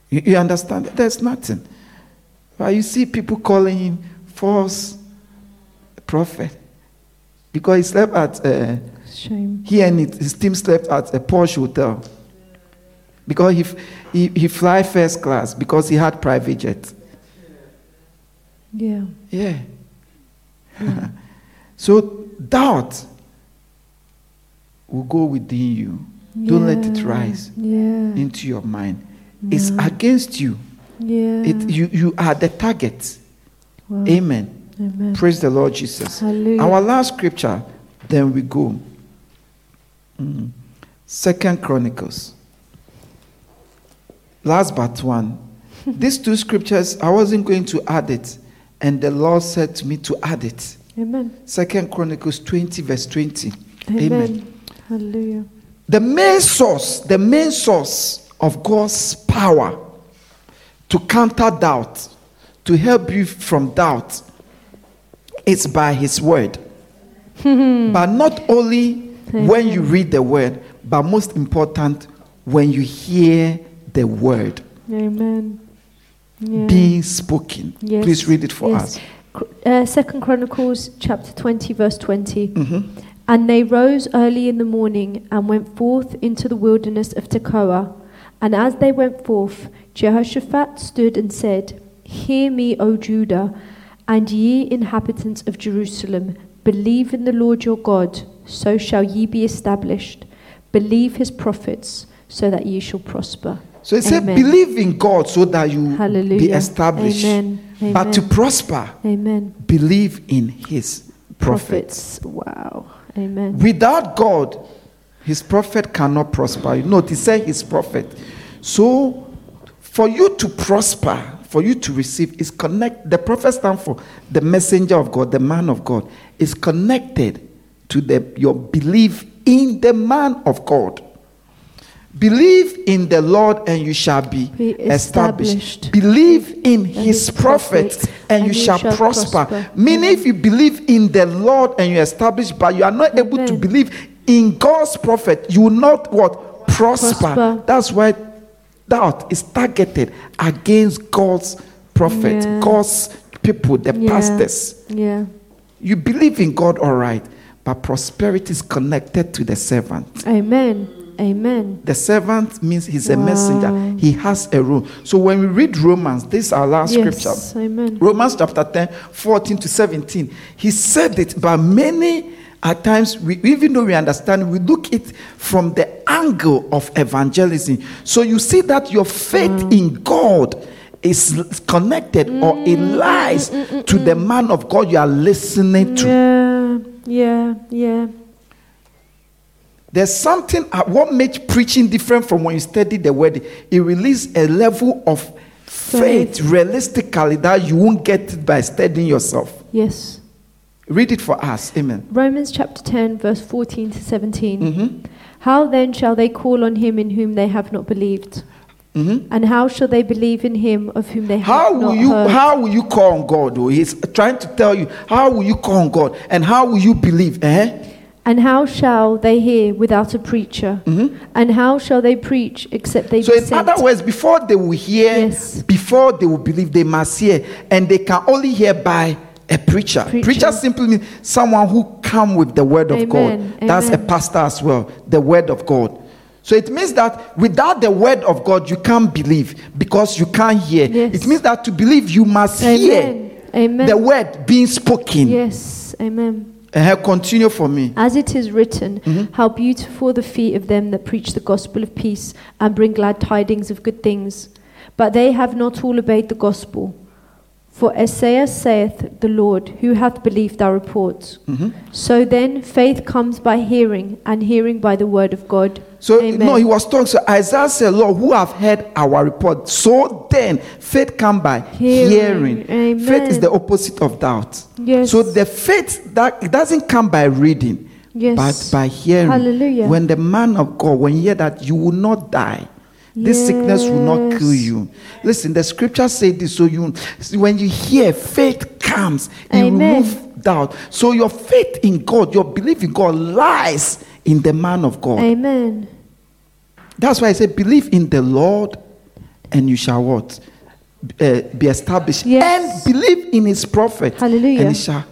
You, you understand? There's nothing. But you see people calling him false prophet. Because he slept at uh, Shame. he and his team slept at a Porsche hotel because he, he, he fly first class because he had private jet. Yeah. Yeah. so doubt will go within you. Don't let it rise Yeah. into your mind. Yeah. against you. Yeah. It, you. You are the target. Wow. Amen. Amen. Praise the Lord Jesus. Hallelujah. Our last scripture, then we go. Mm. Second Chronicles. Last but one. These two scriptures, I wasn't going to add it, and the Lord said to me to add it. Amen. Second Chronicles 20, verse 20. Amen. Hallelujah. The main source, the main source of God's power to counter doubt, to help you from doubt, is by His word. but not only when you read the word, but most important, when you hear the word Amen. Yeah. being spoken. Yes. Please read it for Yes. us. Uh, Second Chronicles chapter 20 verse 20. Mhm. And they rose early in the morning and went forth into the wilderness of Tekoa. And as they went forth, Jehoshaphat stood and said, Hear me, O Judah, and ye inhabitants of Jerusalem, believe in the Lord your God, so shall ye be established. Believe his prophets, so that ye shall prosper. So it said, believe in God so that you be established. Amen. But to prosper, Amen. believe in his prophets. Wow. Amen. Without God, his prophet cannot prosper. Note, he said his prophet. So, for you to prosper, for you to receive, is connect. The prophet stands for the messenger of God, the man of God, is connected to the, your belief in the man of God. Believe in the Lord and you shall be, Be established. established. Believe in his his prophets prophets, and, you shall, prosper. prosper. Meaning, if you believe in the Lord and you establish, but you are not able to believe in God's prophet, you will not what prosper. Prosper. That's why doubt is targeted against God's prophet, Yeah. God's people, the Yeah. pastors. Yeah. You believe in God, all right, but prosperity is connected to the servant. Amen. Amen. The servant means he's a Wow. messenger. He has a role. So when we read Romans, this is our last scripture. Yes. Amen. Romans chapter 10, 14 to 17. He said it, but many at times, we, even though we understand, we look it from the angle of evangelism. So you see that your faith mm. in God is connected or mm. it lies mm, to the man of God you are listening to. Yeah. Yeah. Yeah. There's something, uh, what makes preaching different from when you study the word? It releases a level of faith, Faith. realistically, that you won't get it by studying yourself. Yes. Read it for us. Amen. Romans chapter 10, verse 14 to 17. Mm-hmm. How then shall they call on him in whom they have not believed? Mhm. And how shall they believe in him of whom they How have will not you heard? how will you call on God? Oh, he's trying to tell you how will you call on God and how will you believe? Eh? And how shall they hear without a preacher? And how shall they preach except they Mm-hmm. So be in other words, before they will hear, Yes. before they will believe, they must hear, and they can only hear by a preacher. Preacher. Preacher simply means someone who come with the word of Amen. God. That's a pastor as well. The word of God. So it means that without the word of God, you can't believe because you can't hear. Yes. It means that to believe, you must Amen. hear Amen. the word being spoken. Yes. Amen. Uh, continue for me. As it is written, Mm-hmm. how beautiful the feet of them that preach the gospel of peace and bring glad tidings of good things. But they have not all obeyed the gospel. For Isaiah saith, The Lord, who hath believed our report? Mm-hmm. So then, faith comes by hearing, and hearing by the word of God. So Amen. no, he was talking. So Isaiah said, "Lord, who have heard our report?" So then, faith come by hearing. Hearing. Amen. Faith is the opposite of doubt. Yes. So the faith that it doesn't come by reading, Yes. but by hearing. Hallelujah. When the man of God, when you hear that, you will not die. This sickness will not kill you. Listen, the scripture say this. So you, when you hear, faith comes. It Amen. removes doubt. So your faith in God, your belief in God, lies in the man of God. Amen. That's why I say, believe in the Lord, and you shall what? Uh, be established. Yes. And believe in his prophet. Hallelujah. And it shall.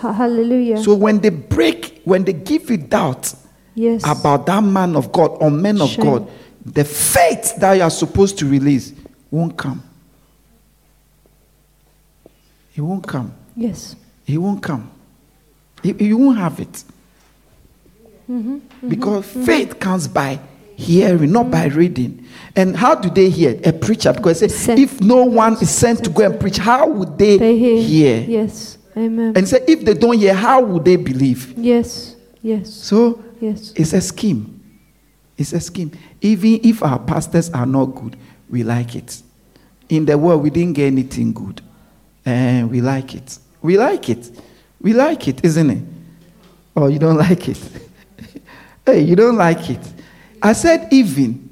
Hallelujah. So when they break, when they give you doubt yes. about that man of God or men of Shame. God, the faith that you are supposed to release won't come. It won't come. yes. It won't come. You, you won't have it. Mm-hmm. mm-hmm. Because mm-hmm. faith comes by hearing, not by mm-hmm. reading. And how do they hear? A preacher. Because it Sent. if no one is sent to go and preach, how would they, They hear. hear? Yes. Amen. And say, if they don't hear, how would they believe? yes. Yes. So Yes. it's a scheme. It's a scheme. Even if our pastors are not good, we like it. In the world, we didn't get anything good. And we like it. We like it. We like it, isn't it? Oh, you don't like it? hey, you don't like it. I said, even.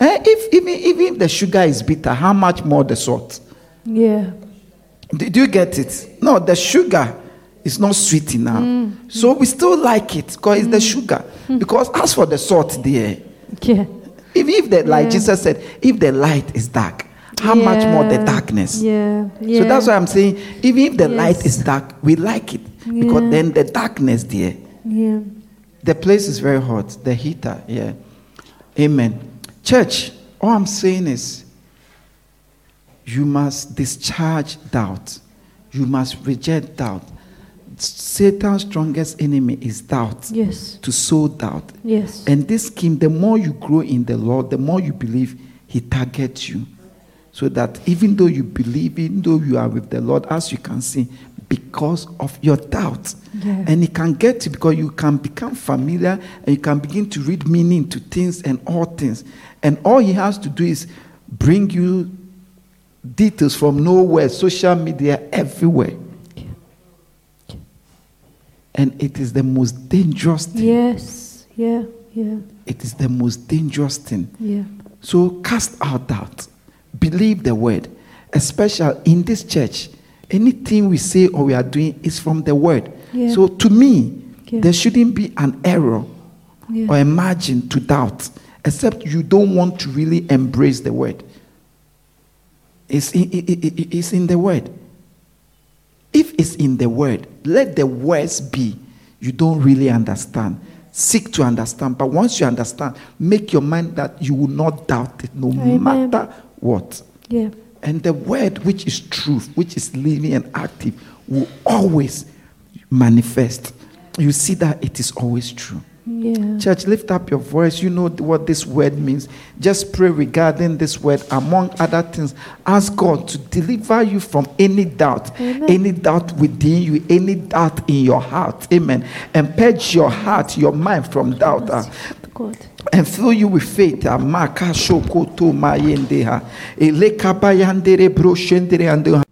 Eh, if, even, even the sugar is bitter, how much more the salt? Yeah. Do you get it? No, the sugar is not sweet enough. Mm. So we still like it because it's the mm. sugar. Mm. Because as for the salt there, Yeah. even if the, like Yeah. Jesus said, if the light is dark, how much more the darkness? Yeah. Yeah. So that's why I'm saying, even if the light is dark, we like it. Because then the darkness there, Yeah. the place is very hot, the heater, yeah. Amen. Church, all I'm saying is you must discharge doubt. You must reject doubt. Satan's strongest enemy is doubt. Yes. To sow doubt. Yes. And this scheme, the more you grow in the Lord, the more you believe, He targets you. So that even though you believe, even though you are with the Lord, as you can see, because of your doubt. Yeah. And He can get you because you can become familiar and you can begin to read meaning to things and all things. And all He has to do is bring you details from nowhere, social media, everywhere. And it is the most dangerous thing. Yes. Yeah. Yeah. It is the most dangerous thing. Yeah. So cast out doubt. Believe the word. Especially in this church, anything we say or we are doing is from the word. Yeah. So to me, Yeah. there shouldn't be an error Yeah. or a margin to doubt, except you don't want to really embrace the word. It's in, it- it- it- it's in the word. If it's in the word, let the words be. You don't really understand. Seek to understand. But once you understand, make your mind that you will not doubt it no Amen. matter what. Yeah. And the word, which is truth, which is living and active, will always manifest. You see that it is always true. Yeah. Church, lift up your voice. You know what this word means. Just pray regarding this word. Among other things, ask God to deliver you from any doubt, Amen. any doubt within you, any doubt in your heart. Amen. And purge your heart, your mind from doubt. ah God. and fill you with faith. Ah. Amaka shokoto mayendeha. Ah. Elekabayandere broshendere ando- We